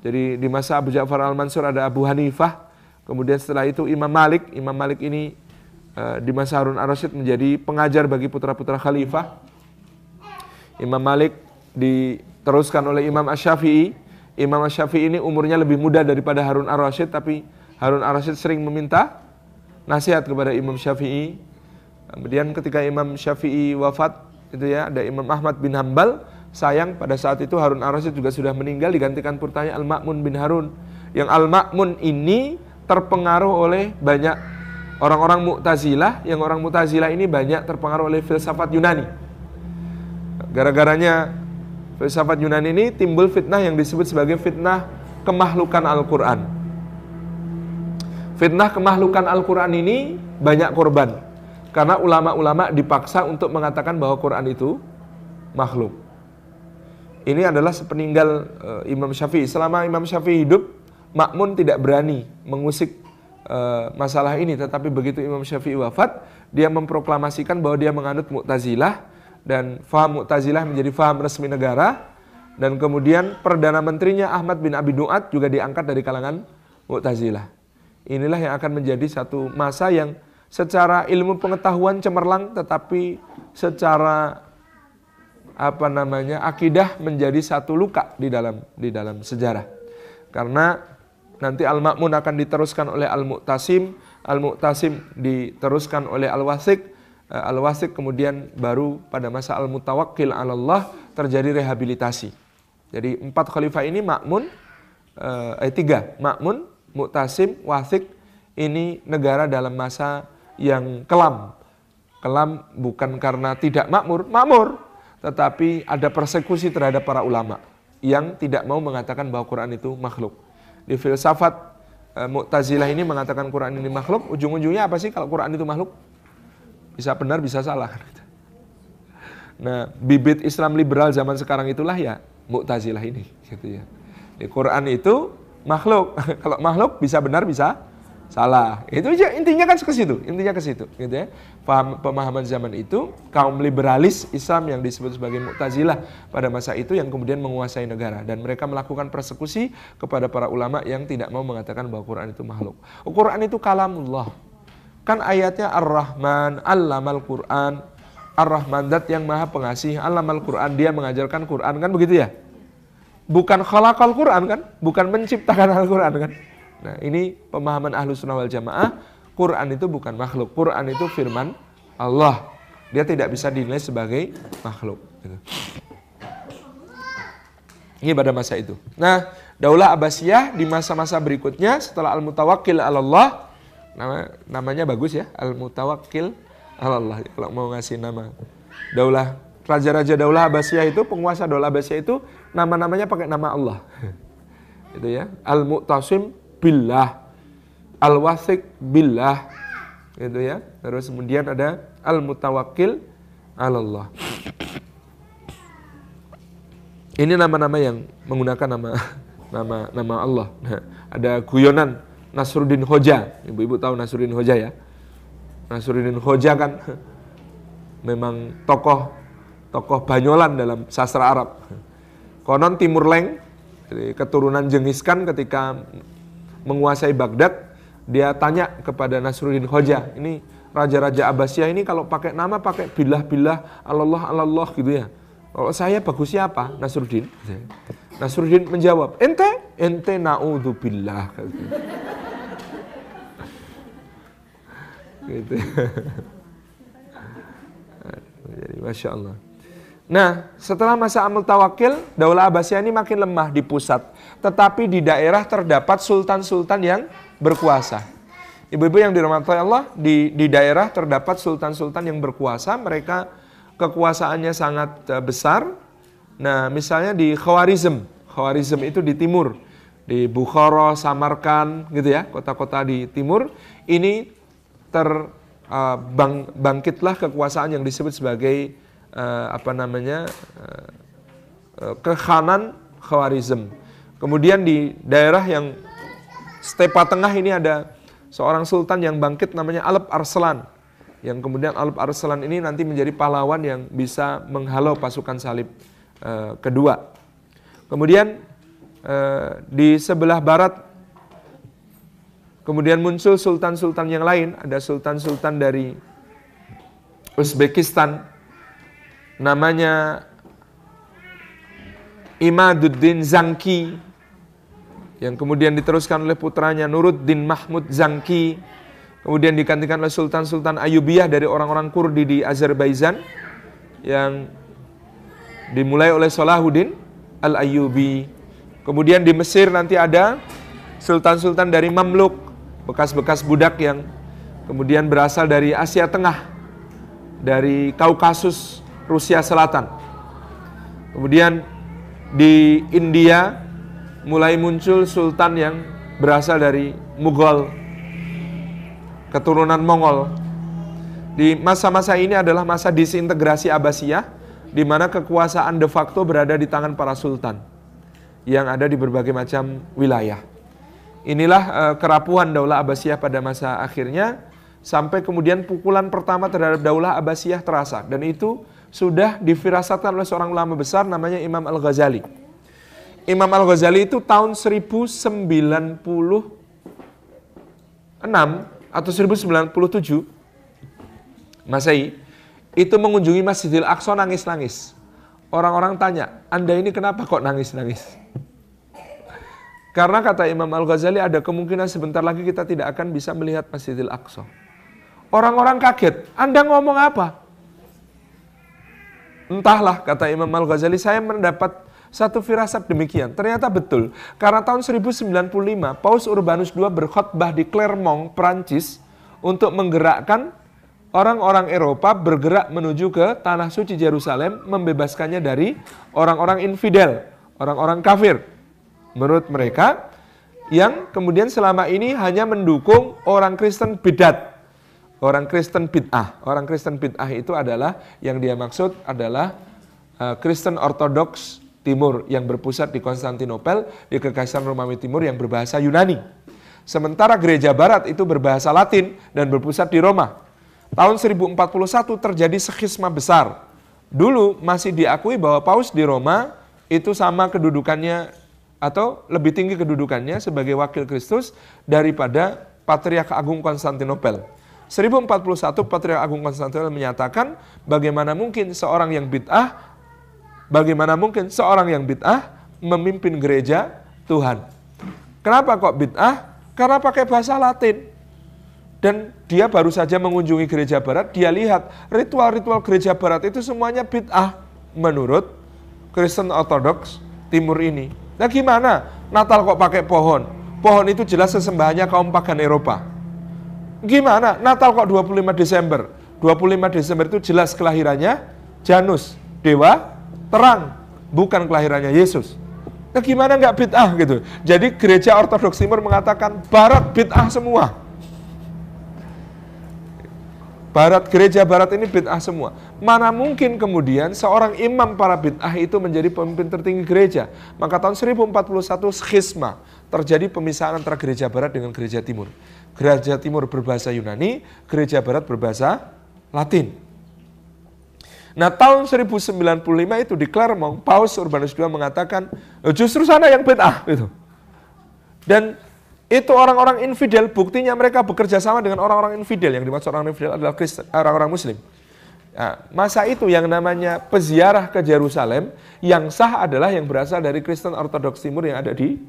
Jadi di masa Abu Ja'far al-Mansur ada Abu Hanifah, kemudian setelah itu Imam Malik. Imam Malik ini uh, di masa Harun ar-Rasyid menjadi pengajar bagi putra-putra khalifah. Imam Malik diteruskan oleh Imam Ash-Syafi'i. Imam Ash-Syafi'i ini umurnya lebih muda daripada Harun ar-Rasyid, tapi Harun ar-Rasyid sering meminta nasihat kepada Imam Syafi'i. Kemudian ketika Imam Syafi'i wafat, itu ya ada Imam Ahmad bin Hambal. Sayang pada saat itu Harun ar-Rasyid juga sudah meninggal digantikan putranya Al-Ma'mun bin Harun. Yang Al-Ma'mun ini terpengaruh oleh banyak orang-orang Mu'tazilah, yang orang Mu'tazilah ini banyak terpengaruh oleh filsafat Yunani. Gara-garanya filsafat Yunani ini timbul fitnah yang disebut sebagai fitnah kemahlukan Al-Quran. Fitnah kemahlukan Al-Quran ini banyak korban. Karena ulama-ulama dipaksa untuk mengatakan bahwa Quran itu makhluk. Ini adalah sepeninggal uh, Imam Syafi'i. Selama Imam Syafi'i hidup, Makmun tidak berani mengusik uh, masalah ini. Tetapi begitu Imam Syafi'i wafat, dia memproklamasikan bahwa dia menganut Mu'tazilah dan faham Mu'tazilah menjadi faham resmi negara. Dan kemudian Perdana Menterinya Ahmad bin Abi Duat juga diangkat dari kalangan Mu'tazilah. Inilah yang akan menjadi satu masa yang secara ilmu pengetahuan cemerlang tetapi secara apa namanya akidah menjadi satu luka di dalam di dalam sejarah. Karena nanti Al-Ma'mun akan diteruskan oleh Al-Mu'tasim, Al-Mu'tasim diteruskan oleh Al-Wasik, eh, Al-Wasik kemudian baru pada masa Al-Mutawakkil Allah terjadi rehabilitasi. Jadi empat khalifah ini Ma'mun, eh, eh tiga, Ma'mun, Mu'tasim, Wasik ini negara dalam masa yang kelam. Kelam bukan karena tidak makmur, makmur. Tetapi ada persekusi terhadap para ulama yang tidak mau mengatakan bahwa Quran itu makhluk. Di filsafat e, Mu'tazilah ini mengatakan Quran ini makhluk, ujung-ujungnya apa sih kalau Quran itu makhluk? Bisa benar, bisa salah. Nah, bibit Islam liberal zaman sekarang itulah ya Mu'tazilah ini, gitu ya. Di Quran itu makhluk. kalau makhluk bisa benar, bisa salah. Itu aja intinya kan ke situ, intinya ke situ, gitu ya. Pemahaman zaman itu kaum liberalis Islam yang disebut sebagai Mu'tazilah pada masa itu yang kemudian menguasai negara dan mereka melakukan persekusi kepada para ulama yang tidak mau mengatakan bahwa Quran itu makhluk. Quran itu kalamullah. Kan ayatnya Ar-Rahman, Allamal Quran, Ar-Rahman dat yang maha pengasih, Allamal Quran, dia mengajarkan Quran kan begitu ya? Bukan khalaqal Quran kan? Bukan menciptakan Al-Quran kan? Nah ini pemahaman ahlu sunnah wal jamaah, Quran itu bukan makhluk, Quran itu firman Allah. Dia tidak bisa dinilai sebagai makhluk. Gitu. Ini pada masa itu. Nah, Daulah Abbasiyah di masa-masa berikutnya setelah Al-Mutawakkil Allah, nama, namanya bagus ya, Al-Mutawakkil Allah. Kalau mau ngasih nama Daulah Raja-raja Daulah Abbasiyah itu, penguasa Daulah Abbasiyah itu nama-namanya pakai nama Allah. itu ya. Al-Mu'tasim billah. Al wasik billah. Gitu ya. Terus kemudian ada al mutawakkil Allah ini nama-nama yang menggunakan nama nama nama Allah. Ada guyonan Nasruddin Hoja. Ibu-ibu tahu Nasruddin Hoja ya? Nasruddin Hoja kan memang tokoh tokoh banyolan dalam sastra Arab. Konon Timur Leng keturunan Jengiskan ketika menguasai Baghdad, dia tanya kepada Nasruddin Hoja, ini raja-raja Abbasiyah ini kalau pakai nama pakai bilah-bilah Allah Allah gitu ya. Kalau saya bagusnya apa? Nasruddin. Nasruddin menjawab, ente, ente naudzubillah. gitu. Jadi masya Allah. Nah, setelah masa Amul Tawakil, Daulah Abbasiyah ini makin lemah di pusat. Tetapi di daerah terdapat sultan-sultan yang berkuasa. Ibu-ibu yang dirahmati Allah, di, di daerah terdapat sultan-sultan yang berkuasa. Mereka kekuasaannya sangat uh, besar. Nah, misalnya di Khawarizm. Khawarizm itu di timur. Di Bukhara, Samarkand, gitu ya, kota-kota di timur. Ini terbangkitlah uh, kekuasaan yang disebut sebagai uh, apa namanya uh, uh, kekhanan Khawarizm. Kemudian di daerah yang stepa tengah ini ada seorang sultan yang bangkit namanya Alep Arslan. Yang kemudian Alep Arslan ini nanti menjadi pahlawan yang bisa menghalau pasukan salib uh, kedua. Kemudian uh, di sebelah barat kemudian muncul sultan-sultan yang lain. Ada sultan-sultan dari Uzbekistan namanya Imaduddin Zangki yang kemudian diteruskan oleh putranya Nuruddin Mahmud Zangki kemudian digantikan oleh Sultan-Sultan Ayubiyah dari orang-orang Kurdi di Azerbaijan yang dimulai oleh Salahuddin Al-Ayyubi. Kemudian di Mesir nanti ada Sultan-Sultan dari Mamluk bekas-bekas budak yang kemudian berasal dari Asia Tengah dari Kaukasus Rusia Selatan. Kemudian di India mulai muncul sultan yang berasal dari Mughal, keturunan Mongol. Di masa-masa ini adalah masa disintegrasi Abbasiyah, di mana kekuasaan de facto berada di tangan para sultan yang ada di berbagai macam wilayah. Inilah uh, kerapuhan Daulah Abbasiyah pada masa akhirnya, sampai kemudian pukulan pertama terhadap Daulah Abbasiyah terasa, dan itu sudah difirasatkan oleh seorang ulama besar namanya Imam Al-Ghazali. Imam Al-Ghazali itu tahun 1096 atau 1097 Masehi itu mengunjungi Masjidil Aqsa nangis-nangis. Orang-orang tanya, Anda ini kenapa kok nangis-nangis? Karena kata Imam Al-Ghazali ada kemungkinan sebentar lagi kita tidak akan bisa melihat Masjidil Aqsa. Orang-orang kaget, Anda ngomong apa? Entahlah kata Imam Al-Ghazali, saya mendapat satu firasat demikian. Ternyata betul. Karena tahun 1095, Paus Urbanus II berkhutbah di Clermont, Prancis untuk menggerakkan orang-orang Eropa bergerak menuju ke tanah suci Yerusalem, membebaskannya dari orang-orang infidel, orang-orang kafir. Menurut mereka, yang kemudian selama ini hanya mendukung orang Kristen bidat. Orang Kristen bid'ah. Orang Kristen bid'ah itu adalah yang dia maksud adalah uh, Kristen Ortodoks Timur yang berpusat di Konstantinopel, di Kekaisaran Romawi Timur yang berbahasa Yunani. Sementara gereja barat itu berbahasa Latin dan berpusat di Roma. Tahun 1041 terjadi sekhisma besar. Dulu masih diakui bahwa paus di Roma itu sama kedudukannya atau lebih tinggi kedudukannya sebagai wakil Kristus daripada Patriark Agung Konstantinopel. 1041 Patriark Agung Konstantinopel menyatakan bagaimana mungkin seorang yang bid'ah Bagaimana mungkin seorang yang bid'ah memimpin gereja Tuhan? Kenapa kok bid'ah? Karena pakai bahasa Latin. Dan dia baru saja mengunjungi gereja barat, dia lihat ritual-ritual gereja barat itu semuanya bid'ah menurut Kristen Ortodoks Timur ini. Nah gimana? Natal kok pakai pohon? Pohon itu jelas sesembahannya kaum pagan Eropa. Gimana? Natal kok 25 Desember? 25 Desember itu jelas kelahirannya Janus, dewa terang, bukan kelahirannya Yesus. Nah gimana nggak bid'ah gitu? Jadi gereja Ortodoks Timur mengatakan Barat bid'ah semua. Barat gereja Barat ini bid'ah semua. Mana mungkin kemudian seorang imam para bid'ah itu menjadi pemimpin tertinggi gereja? Maka tahun 1041 schisma terjadi pemisahan antara gereja Barat dengan gereja Timur. Gereja Timur berbahasa Yunani, gereja Barat berbahasa Latin. Nah tahun 1095 itu di Clermont, Paus Urbanus II mengatakan oh, justru sana yang bid'ah itu. Dan itu orang-orang infidel, buktinya mereka bekerja sama dengan orang-orang infidel. Yang dimaksud orang infidel adalah Kristen, orang-orang Muslim. Nah, masa itu yang namanya peziarah ke Yerusalem, yang sah adalah yang berasal dari Kristen Ortodoks Timur yang ada di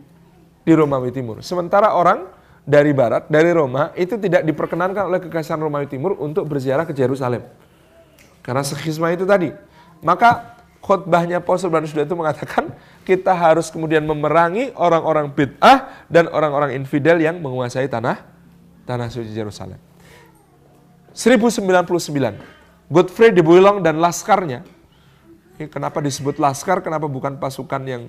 di Romawi Timur. Sementara orang dari Barat, dari Roma, itu tidak diperkenankan oleh Kekaisaran Romawi Timur untuk berziarah ke Yerusalem. Karena sekhisma itu tadi. Maka khutbahnya Paus Urbanus II itu mengatakan kita harus kemudian memerangi orang-orang bid'ah dan orang-orang infidel yang menguasai tanah tanah suci Yerusalem. 1099 Godfrey de Bouillon dan laskarnya kenapa disebut laskar, kenapa bukan pasukan yang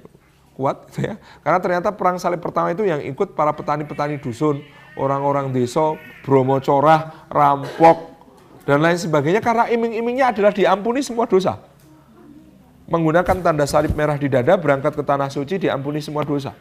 kuat gitu ya. Karena ternyata perang salib pertama itu yang ikut para petani-petani dusun, orang-orang desa, bromo corah, rampok, dan lain sebagainya karena iming-imingnya adalah diampuni semua dosa. Menggunakan tanda salib merah di dada berangkat ke tanah suci diampuni semua dosa.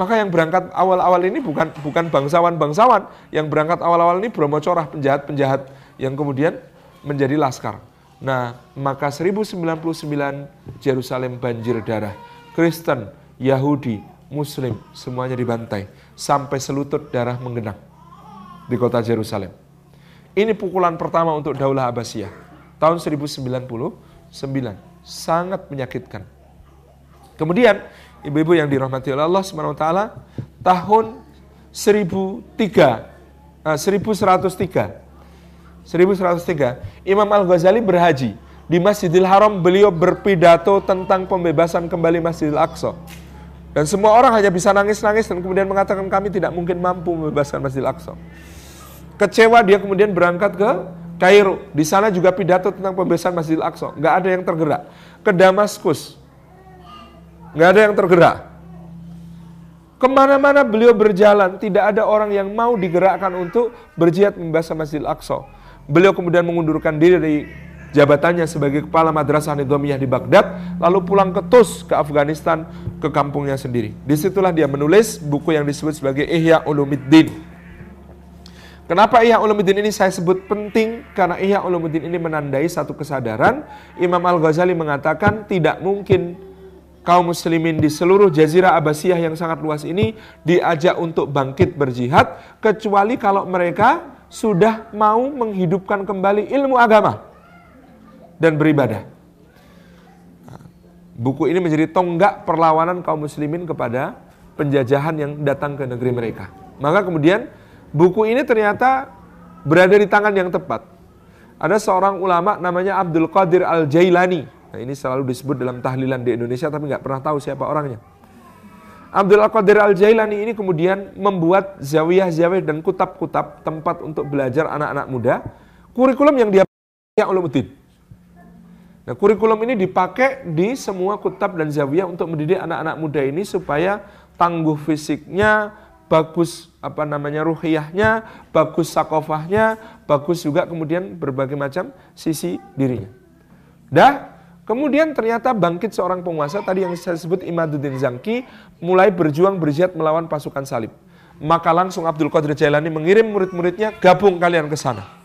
Maka yang berangkat awal-awal ini bukan bukan bangsawan-bangsawan, yang berangkat awal-awal ini Bromo Corah penjahat-penjahat yang kemudian menjadi laskar. Nah, maka 1099 Yerusalem banjir darah. Kristen, Yahudi, Muslim semuanya dibantai sampai selutut darah menggenang di kota Yerusalem. Ini pukulan pertama untuk Daulah Abbasiyah. Tahun 1099. Sangat menyakitkan. Kemudian, ibu-ibu yang dirahmati oleh Allah SWT, tahun 1003, uh, 1103, 1103, Imam Al-Ghazali berhaji. Di Masjidil Haram beliau berpidato tentang pembebasan kembali Masjidil Aqsa. Dan semua orang hanya bisa nangis-nangis dan kemudian mengatakan kami tidak mungkin mampu membebaskan Masjidil Aqsa. Kecewa dia kemudian berangkat ke Kairo. Di sana juga pidato tentang pembebasan Masjidil Aqsa. Nggak ada yang tergerak. Ke Damaskus. Nggak ada yang tergerak. Ke mana-mana beliau berjalan, tidak ada orang yang mau digerakkan untuk berjihad membebaskan Masjidil Aqsa. Beliau kemudian mengundurkan diri dari jabatannya sebagai kepala madrasah Nidhamiyah di Baghdad, lalu pulang ke Tus, ke Afghanistan, ke kampungnya sendiri. Di situlah dia menulis buku yang disebut sebagai Ihya Ulumiddin Kenapa Ihya Ulumuddin ini saya sebut penting? Karena Ihya Ulumuddin ini menandai satu kesadaran. Imam Al-Ghazali mengatakan tidak mungkin kaum muslimin di seluruh jazirah Abbasiyah yang sangat luas ini diajak untuk bangkit berjihad kecuali kalau mereka sudah mau menghidupkan kembali ilmu agama dan beribadah. Buku ini menjadi tonggak perlawanan kaum muslimin kepada penjajahan yang datang ke negeri mereka. Maka kemudian Buku ini ternyata berada di tangan yang tepat. Ada seorang ulama namanya Abdul Qadir Al-Jailani. Nah, ini selalu disebut dalam tahlilan di Indonesia tapi nggak pernah tahu siapa orangnya. Abdul Qadir Al-Jailani ini kemudian membuat zawiyah-zawiyah dan kutab-kutab tempat untuk belajar anak-anak muda kurikulum yang dia ya ulumuddin. Nah, kurikulum ini dipakai di semua kutab dan zawiyah untuk mendidik anak-anak muda ini supaya tangguh fisiknya, bagus apa namanya ruhiyahnya, bagus sakofahnya, bagus juga kemudian berbagai macam sisi dirinya. Dah, kemudian ternyata bangkit seorang penguasa tadi yang saya sebut Imaduddin Zangki mulai berjuang berjihad melawan pasukan salib. Maka langsung Abdul Qadir Jailani mengirim murid-muridnya gabung kalian ke sana.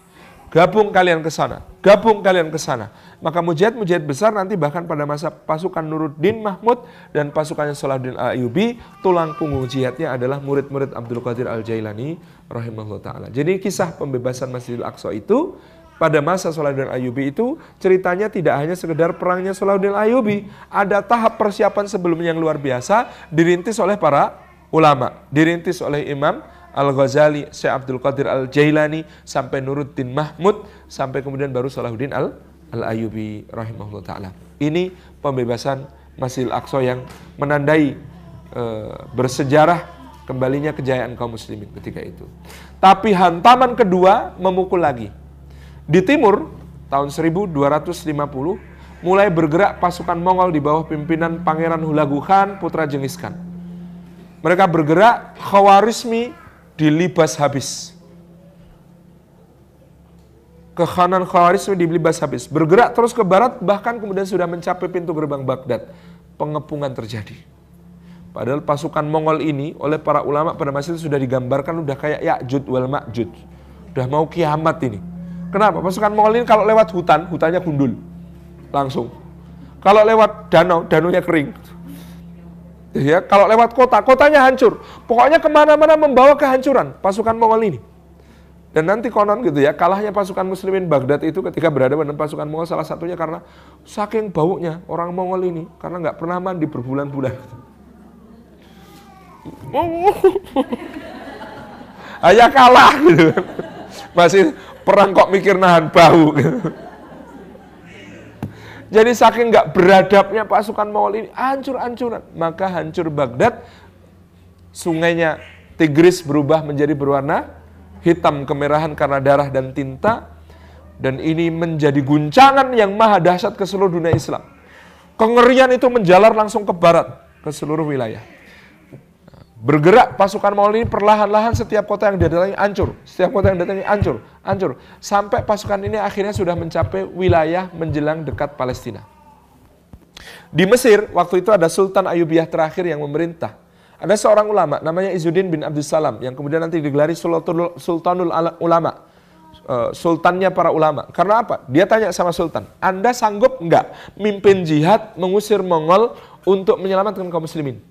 Gabung kalian ke sana, gabung kalian ke sana. Maka mujahid-mujahid besar nanti bahkan pada masa pasukan Nuruddin Mahmud dan pasukannya Salahuddin Ayubi, tulang punggung jihadnya adalah murid-murid Abdul Qadir Al-Jailani rahimahullah taala. Jadi kisah pembebasan Masjidil Aqsa itu pada masa Salahuddin Ayubi itu ceritanya tidak hanya sekedar perangnya Salahuddin Ayubi, ada tahap persiapan sebelumnya yang luar biasa dirintis oleh para ulama, dirintis oleh Imam Al-Ghazali, Syekh Abdul Qadir Al-Jailani, sampai Nuruddin Mahmud, sampai kemudian baru Salahuddin Al-Ayubi rahimahullah ta'ala. Ini pembebasan Masjidil Aqsa yang menandai e, bersejarah kembalinya kejayaan kaum muslimin ketika itu. Tapi hantaman kedua memukul lagi. Di timur, tahun 1250, mulai bergerak pasukan Mongol di bawah pimpinan Pangeran Hulagu Khan, putra Jenghis Khan. Mereka bergerak Khawarizmi dilibas habis. Kekhanan Khawarizmi dilibas habis. Bergerak terus ke barat, bahkan kemudian sudah mencapai pintu gerbang Baghdad. Pengepungan terjadi. Padahal pasukan Mongol ini oleh para ulama pada masa itu sudah digambarkan udah kayak Ya'jud wal Ma'jud. Udah mau kiamat ini. Kenapa? Pasukan Mongol ini kalau lewat hutan, hutannya gundul. Langsung. Kalau lewat danau, danaunya kering ya kalau lewat kota kotanya hancur. Pokoknya ke mana-mana membawa kehancuran pasukan Mongol ini. Dan nanti konon gitu ya kalahnya pasukan muslimin Baghdad itu ketika berada dengan pasukan Mongol salah satunya karena saking baunya orang Mongol ini karena nggak pernah mandi berbulan-bulan. Ayah kalah gitu. Masih perang kok mikir nahan bau gitu. Jadi saking nggak beradabnya pasukan Mongol ini hancur-hancuran. Maka hancur Baghdad, sungainya Tigris berubah menjadi berwarna hitam kemerahan karena darah dan tinta. Dan ini menjadi guncangan yang maha dahsyat ke seluruh dunia Islam. Kengerian itu menjalar langsung ke barat, ke seluruh wilayah. Bergerak pasukan Mongol ini perlahan-lahan setiap kota yang didatangi hancur. Setiap kota yang didatangi hancur, hancur. Sampai pasukan ini akhirnya sudah mencapai wilayah menjelang dekat Palestina. Di Mesir, waktu itu ada Sultan Ayubiyah terakhir yang memerintah. Ada seorang ulama namanya Izuddin bin Abdul Salam yang kemudian nanti digelari Sultanul, Ulama. Eh, sultannya para ulama. Karena apa? Dia tanya sama Sultan, Anda sanggup enggak mimpin jihad mengusir Mongol untuk menyelamatkan kaum muslimin?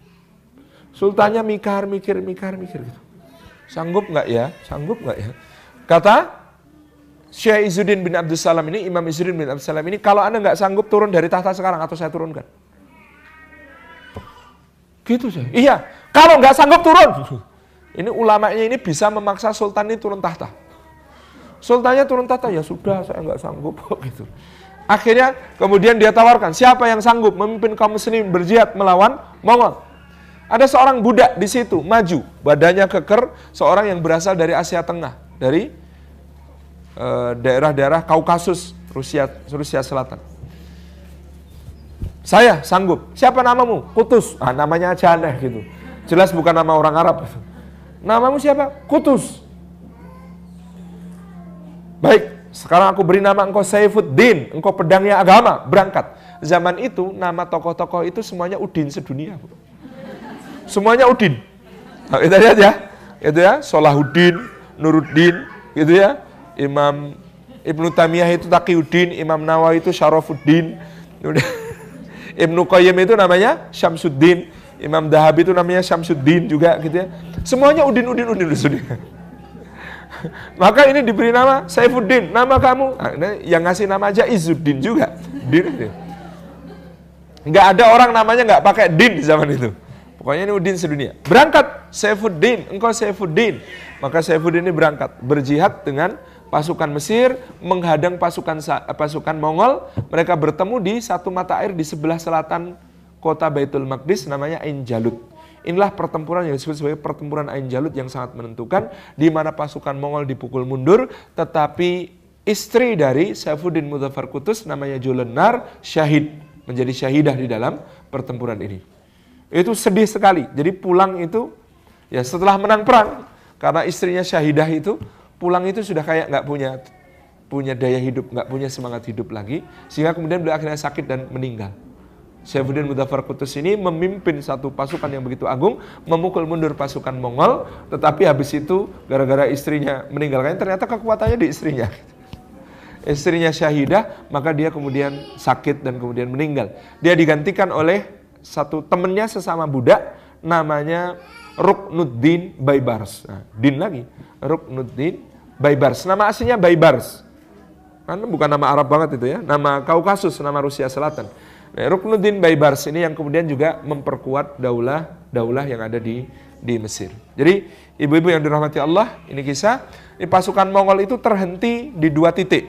Sultannya mikir, mikir, mikir, mikir gitu. Sanggup nggak ya? Sanggup nggak ya? Kata Syekh Izzuddin bin Abdul Salam ini, Imam Izzuddin bin Abdul Salam ini, kalau anda nggak sanggup turun dari tahta sekarang atau saya turunkan. Gitu sih. Iya, kalau nggak sanggup turun. Ini ulamanya ini bisa memaksa sultan ini turun tahta. Sultannya turun tahta, ya sudah saya nggak sanggup gitu. Akhirnya kemudian dia tawarkan, siapa yang sanggup memimpin kaum muslimin berjihad melawan Mongol? Ada seorang budak di situ, maju, badannya keker, seorang yang berasal dari Asia Tengah, dari eh, daerah-daerah Kaukasus, Rusia, Rusia Selatan. Saya sanggup. Siapa namamu? Kutus. Ah, namanya aja aneh gitu. Jelas bukan nama orang Arab. Namamu siapa? Kutus. Baik, sekarang aku beri nama engkau Saifuddin, engkau pedangnya agama, berangkat. Zaman itu nama tokoh-tokoh itu semuanya Udin sedunia. Semuanya Udin. Nah, kita lihat ya. Itu ya, Solahuddin, Nuruddin, gitu ya. Imam Ibnu Tamiyah itu Taqiyuddin, Imam Nawawi itu Syarafuddin. Ibnu Qayyim itu namanya Syamsuddin, Imam Dahabi itu namanya Syamsuddin juga gitu ya. Semuanya Udin, Udin, Udin, Udin. Maka ini diberi nama Saifuddin, nama kamu. Nah, yang ngasih nama aja Izuddin juga. Din. Nggak ada orang namanya nggak pakai din di zaman itu. Pokoknya ini Udin sedunia. Berangkat Saifuddin, engkau Saifuddin. Maka Saifuddin ini berangkat berjihad dengan pasukan Mesir menghadang pasukan pasukan Mongol. Mereka bertemu di satu mata air di sebelah selatan kota Baitul Maqdis namanya Ain Jalut. Inilah pertempuran yang disebut sebagai pertempuran Ain Jalut yang sangat menentukan di mana pasukan Mongol dipukul mundur tetapi istri dari Saifuddin Muzaffar Kutus namanya Julenar syahid menjadi syahidah di dalam pertempuran ini. Itu sedih sekali. Jadi pulang itu ya setelah menang perang karena istrinya syahidah itu pulang itu sudah kayak nggak punya punya daya hidup, nggak punya semangat hidup lagi sehingga kemudian beliau akhirnya sakit dan meninggal. Saifuddin Mudaffar Kutus ini memimpin satu pasukan yang begitu agung, memukul mundur pasukan Mongol, tetapi habis itu gara-gara istrinya meninggalkan, ternyata kekuatannya di istrinya. Istrinya syahidah, maka dia kemudian sakit dan kemudian meninggal. Dia digantikan oleh satu temannya sesama budak, namanya Ruknuddin Baibars. Nah, din lagi, Ruknuddin Baibars. Nama aslinya Baibars. Karena bukan nama Arab banget itu ya, nama Kaukasus, nama Rusia Selatan. Nah, Ruknuddin Baibars ini yang kemudian juga memperkuat daulah daulah yang ada di di Mesir. Jadi ibu-ibu yang dirahmati Allah, ini kisah, ini pasukan Mongol itu terhenti di dua titik.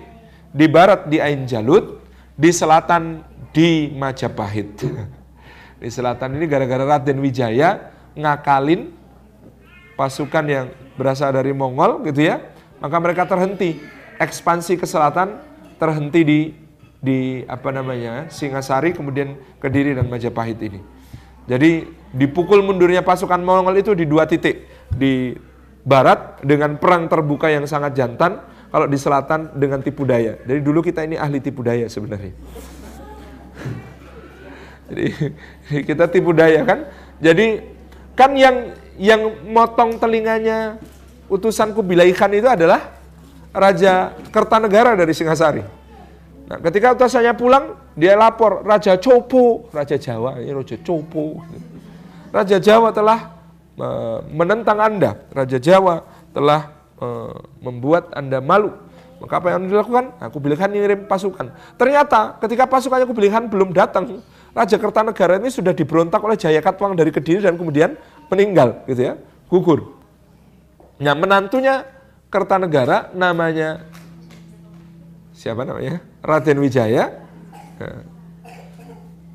Di barat di Ain Jalut, di selatan di Majapahit. di selatan ini gara-gara Raden Wijaya ngakalin pasukan yang berasal dari Mongol gitu ya, maka mereka terhenti. Ekspansi ke selatan terhenti di di apa namanya Singasari kemudian Kediri dan Majapahit ini. Jadi dipukul mundurnya pasukan Mongol itu di dua titik di barat dengan perang terbuka yang sangat jantan, kalau di selatan dengan tipu daya. Jadi dulu kita ini ahli tipu daya sebenarnya. Jadi kita tipu daya kan. Jadi kan yang yang motong telinganya utusan Kubilai Khan itu adalah Raja Kertanegara dari Singasari. Nah, ketika utusannya pulang, dia lapor Raja Copo, Raja Jawa, ini Raja Copo. Raja Jawa telah menentang Anda, Raja Jawa telah membuat Anda malu. Maka apa yang dilakukan? Aku Kubilai ngirim pasukan. Ternyata ketika pasukannya Kubilai belum datang, Raja Kertanegara ini sudah diberontak oleh Jaya Katwang dari Kediri dan kemudian meninggal, gitu ya, gugur. Nah, menantunya Kertanegara namanya siapa namanya? Raden Wijaya,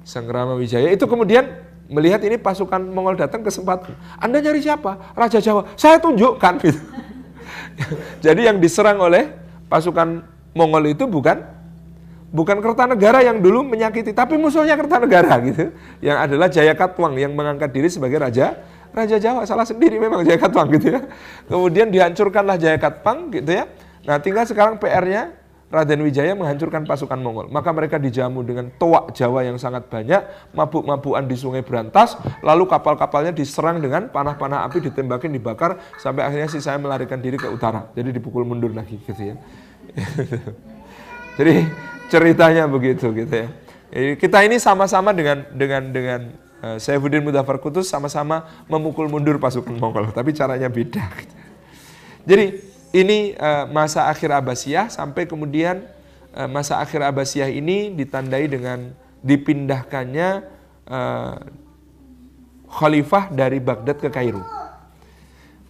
Sang Rama Wijaya itu kemudian melihat ini pasukan Mongol datang kesempatan. Anda nyari siapa? Raja Jawa. Saya tunjukkan gitu. Jadi yang diserang oleh pasukan Mongol itu bukan bukan Kertanegara yang dulu menyakiti, tapi musuhnya Kertanegara gitu. Yang adalah Jaya Katwang yang mengangkat diri sebagai raja Raja Jawa. Salah sendiri memang Jaya Katwang gitu ya. Kemudian dihancurkanlah Jaya Katwang gitu ya. Nah, tinggal sekarang PR-nya Raden Wijaya menghancurkan pasukan Mongol. Maka mereka dijamu dengan toak Jawa yang sangat banyak, mabuk-mabukan di sungai berantas, lalu kapal-kapalnya diserang dengan panah-panah api, ditembakin, dibakar, sampai akhirnya si saya melarikan diri ke utara. Jadi dipukul mundur lagi gitu ya. Jadi ceritanya begitu gitu ya. kita ini sama-sama dengan dengan dengan uh, Saifuddin Mudafar Kutus sama-sama memukul mundur pasukan Mongol, tapi caranya beda. Gitu. Jadi ini uh, masa akhir Abbasiyah sampai kemudian uh, masa akhir Abbasiyah ini ditandai dengan dipindahkannya khalifah dari Baghdad ke Kairo.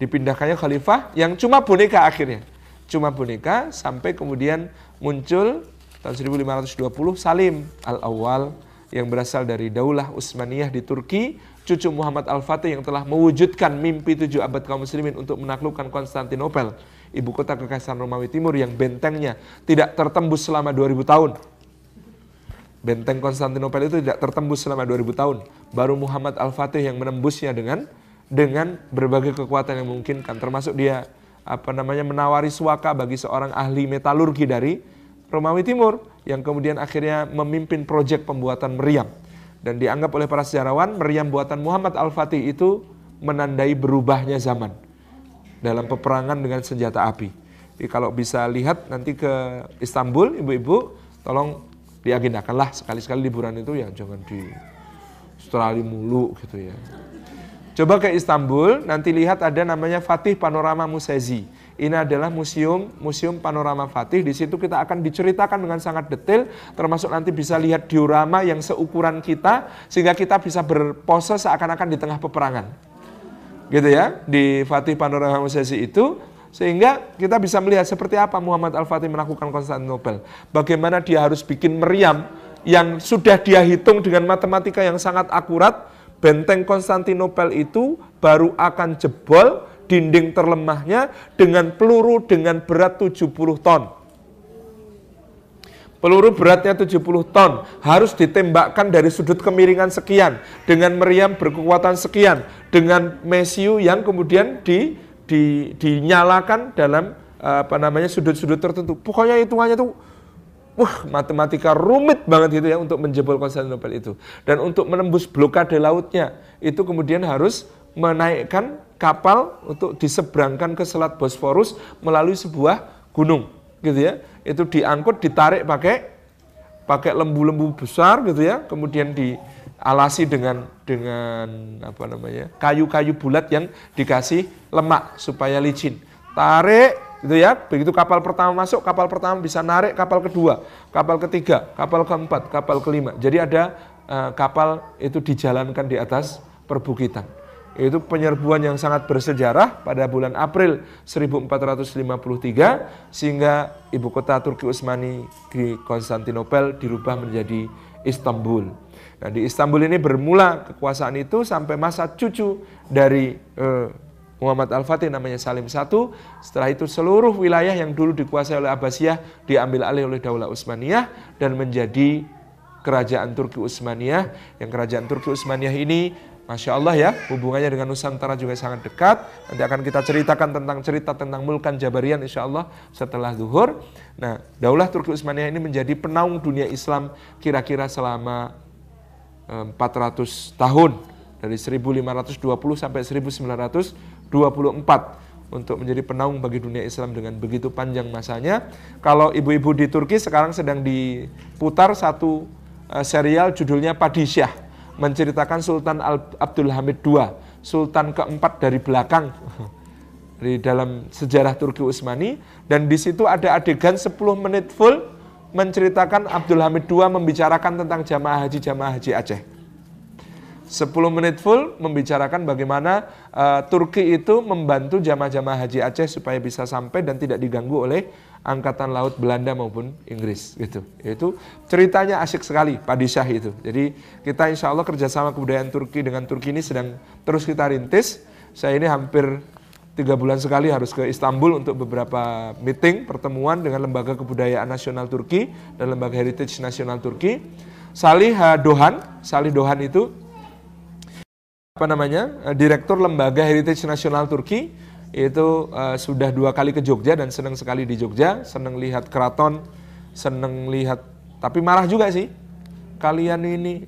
Dipindahkannya khalifah yang cuma boneka akhirnya. Cuma boneka sampai kemudian muncul tahun 1520 Salim Al-Awwal yang berasal dari Daulah Utsmaniyah di Turki, cucu Muhammad Al-Fatih yang telah mewujudkan mimpi tujuh abad kaum muslimin untuk menaklukkan Konstantinopel ibu kota Kekaisaran Romawi Timur yang bentengnya tidak tertembus selama 2000 tahun. Benteng Konstantinopel itu tidak tertembus selama 2000 tahun. Baru Muhammad Al-Fatih yang menembusnya dengan dengan berbagai kekuatan yang memungkinkan termasuk dia apa namanya menawari suaka bagi seorang ahli metalurgi dari Romawi Timur yang kemudian akhirnya memimpin proyek pembuatan meriam dan dianggap oleh para sejarawan meriam buatan Muhammad Al-Fatih itu menandai berubahnya zaman dalam peperangan dengan senjata api. Jadi kalau bisa lihat nanti ke Istanbul, ibu-ibu, tolong diagendakanlah sekali-sekali liburan itu ya jangan di Australia mulu gitu ya. Coba ke Istanbul, nanti lihat ada namanya Fatih Panorama Musezi. Ini adalah museum museum panorama Fatih. Di situ kita akan diceritakan dengan sangat detail, termasuk nanti bisa lihat diorama yang seukuran kita, sehingga kita bisa berpose seakan-akan di tengah peperangan gitu ya di Fatih Panorama Musesi itu sehingga kita bisa melihat seperti apa Muhammad Al-Fatih melakukan Konstantinopel. Bagaimana dia harus bikin meriam yang sudah dia hitung dengan matematika yang sangat akurat, benteng Konstantinopel itu baru akan jebol dinding terlemahnya dengan peluru dengan berat 70 ton. Peluru beratnya 70 ton harus ditembakkan dari sudut kemiringan sekian dengan meriam berkekuatan sekian dengan mesiu yang kemudian di, di, dinyalakan dalam apa namanya sudut-sudut tertentu. Pokoknya hitungannya tuh wah matematika rumit banget gitu ya untuk menjebol Konstantinopel itu. Dan untuk menembus blokade lautnya itu kemudian harus menaikkan kapal untuk diseberangkan ke Selat Bosforus melalui sebuah gunung gitu ya. Itu diangkut ditarik pakai pakai lembu-lembu besar gitu ya. Kemudian dialasi dengan dengan apa namanya kayu-kayu bulat yang dikasih lemak supaya licin. Tarik gitu ya. Begitu kapal pertama masuk kapal pertama bisa narik kapal kedua kapal ketiga kapal keempat kapal kelima. Jadi ada uh, kapal itu dijalankan di atas perbukitan itu penyerbuan yang sangat bersejarah pada bulan April 1453 sehingga ibu kota Turki Utsmani di Konstantinopel dirubah menjadi Istanbul. Nah, di Istanbul ini bermula kekuasaan itu sampai masa cucu dari eh, Muhammad Al-Fatih namanya Salim I. Setelah itu seluruh wilayah yang dulu dikuasai oleh Abbasiyah diambil alih oleh Daulah Utsmaniyah dan menjadi kerajaan Turki Utsmaniyah. Yang kerajaan Turki Utsmaniyah ini Masya Allah ya, hubungannya dengan Nusantara juga sangat dekat. Nanti akan kita ceritakan tentang cerita tentang Mulkan Jabarian insya Allah setelah zuhur. Nah, Daulah Turki Utsmaniyah ini menjadi penaung dunia Islam kira-kira selama 400 tahun. Dari 1520 sampai 1924 untuk menjadi penaung bagi dunia Islam dengan begitu panjang masanya. Kalau ibu-ibu di Turki sekarang sedang diputar satu eh, serial judulnya Padishah menceritakan Sultan Abdul Hamid II, sultan keempat dari belakang di dalam sejarah Turki Utsmani dan di situ ada adegan 10 menit full menceritakan Abdul Hamid II membicarakan tentang jamaah haji jamaah haji Aceh. 10 menit full membicarakan bagaimana uh, Turki itu membantu jamaah-jamaah haji Aceh supaya bisa sampai dan tidak diganggu oleh angkatan laut Belanda maupun Inggris gitu. Itu ceritanya asik sekali Padishah itu. Jadi kita insya Allah kerjasama kebudayaan Turki dengan Turki ini sedang terus kita rintis. Saya ini hampir tiga bulan sekali harus ke Istanbul untuk beberapa meeting, pertemuan dengan Lembaga Kebudayaan Nasional Turki dan Lembaga Heritage Nasional Turki. Salih Dohan, Salih Dohan itu apa namanya Direktur Lembaga Heritage Nasional Turki itu uh, sudah dua kali ke Jogja dan senang sekali di Jogja, senang lihat keraton, senang lihat, tapi marah juga sih. Kalian ini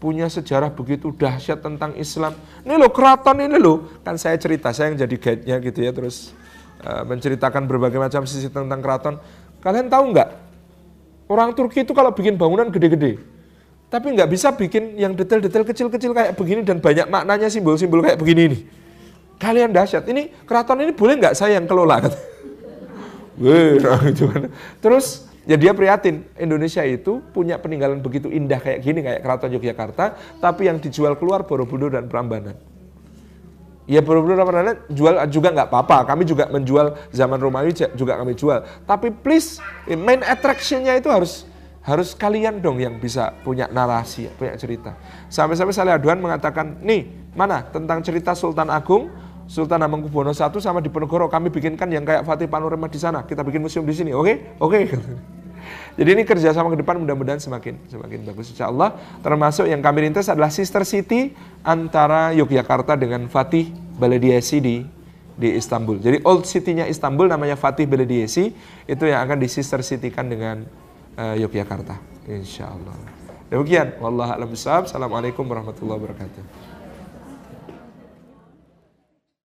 punya sejarah begitu dahsyat tentang Islam. Ini loh keraton ini loh, kan saya cerita, saya yang jadi guide-nya gitu ya, terus uh, menceritakan berbagai macam sisi tentang keraton. Kalian tahu nggak? Orang Turki itu kalau bikin bangunan gede-gede, tapi nggak bisa bikin yang detail-detail kecil-kecil kayak begini dan banyak maknanya simbol-simbol kayak begini nih kalian dahsyat. Ini keraton ini boleh nggak saya yang kelola? Kan. Terus ya dia prihatin Indonesia itu punya peninggalan begitu indah kayak gini kayak keraton Yogyakarta, tapi yang dijual keluar Borobudur dan Prambanan. Ya Borobudur dan Prambanan jual juga nggak apa-apa. Kami juga menjual zaman Romawi juga kami jual. Tapi please main attractionnya itu harus harus kalian dong yang bisa punya narasi, punya cerita. Sampai-sampai Saleh mengatakan, nih mana tentang cerita Sultan Agung, Sultan Hamengkubuwono I sama di Diponegoro kami bikinkan yang kayak Fatih Panorama di sana. Kita bikin museum di sini, oke? Okay? Oke. Okay. Jadi ini kerjasama ke depan mudah-mudahan semakin semakin bagus insya Allah. Termasuk yang kami rintis adalah sister city antara Yogyakarta dengan Fatih Baladiasi di di Istanbul. Jadi old city-nya Istanbul namanya Fatih Baladiasi itu yang akan di sister city-kan dengan uh, Yogyakarta. Insya Allah. Demikian. Wallahualam Assalamualaikum warahmatullahi wabarakatuh.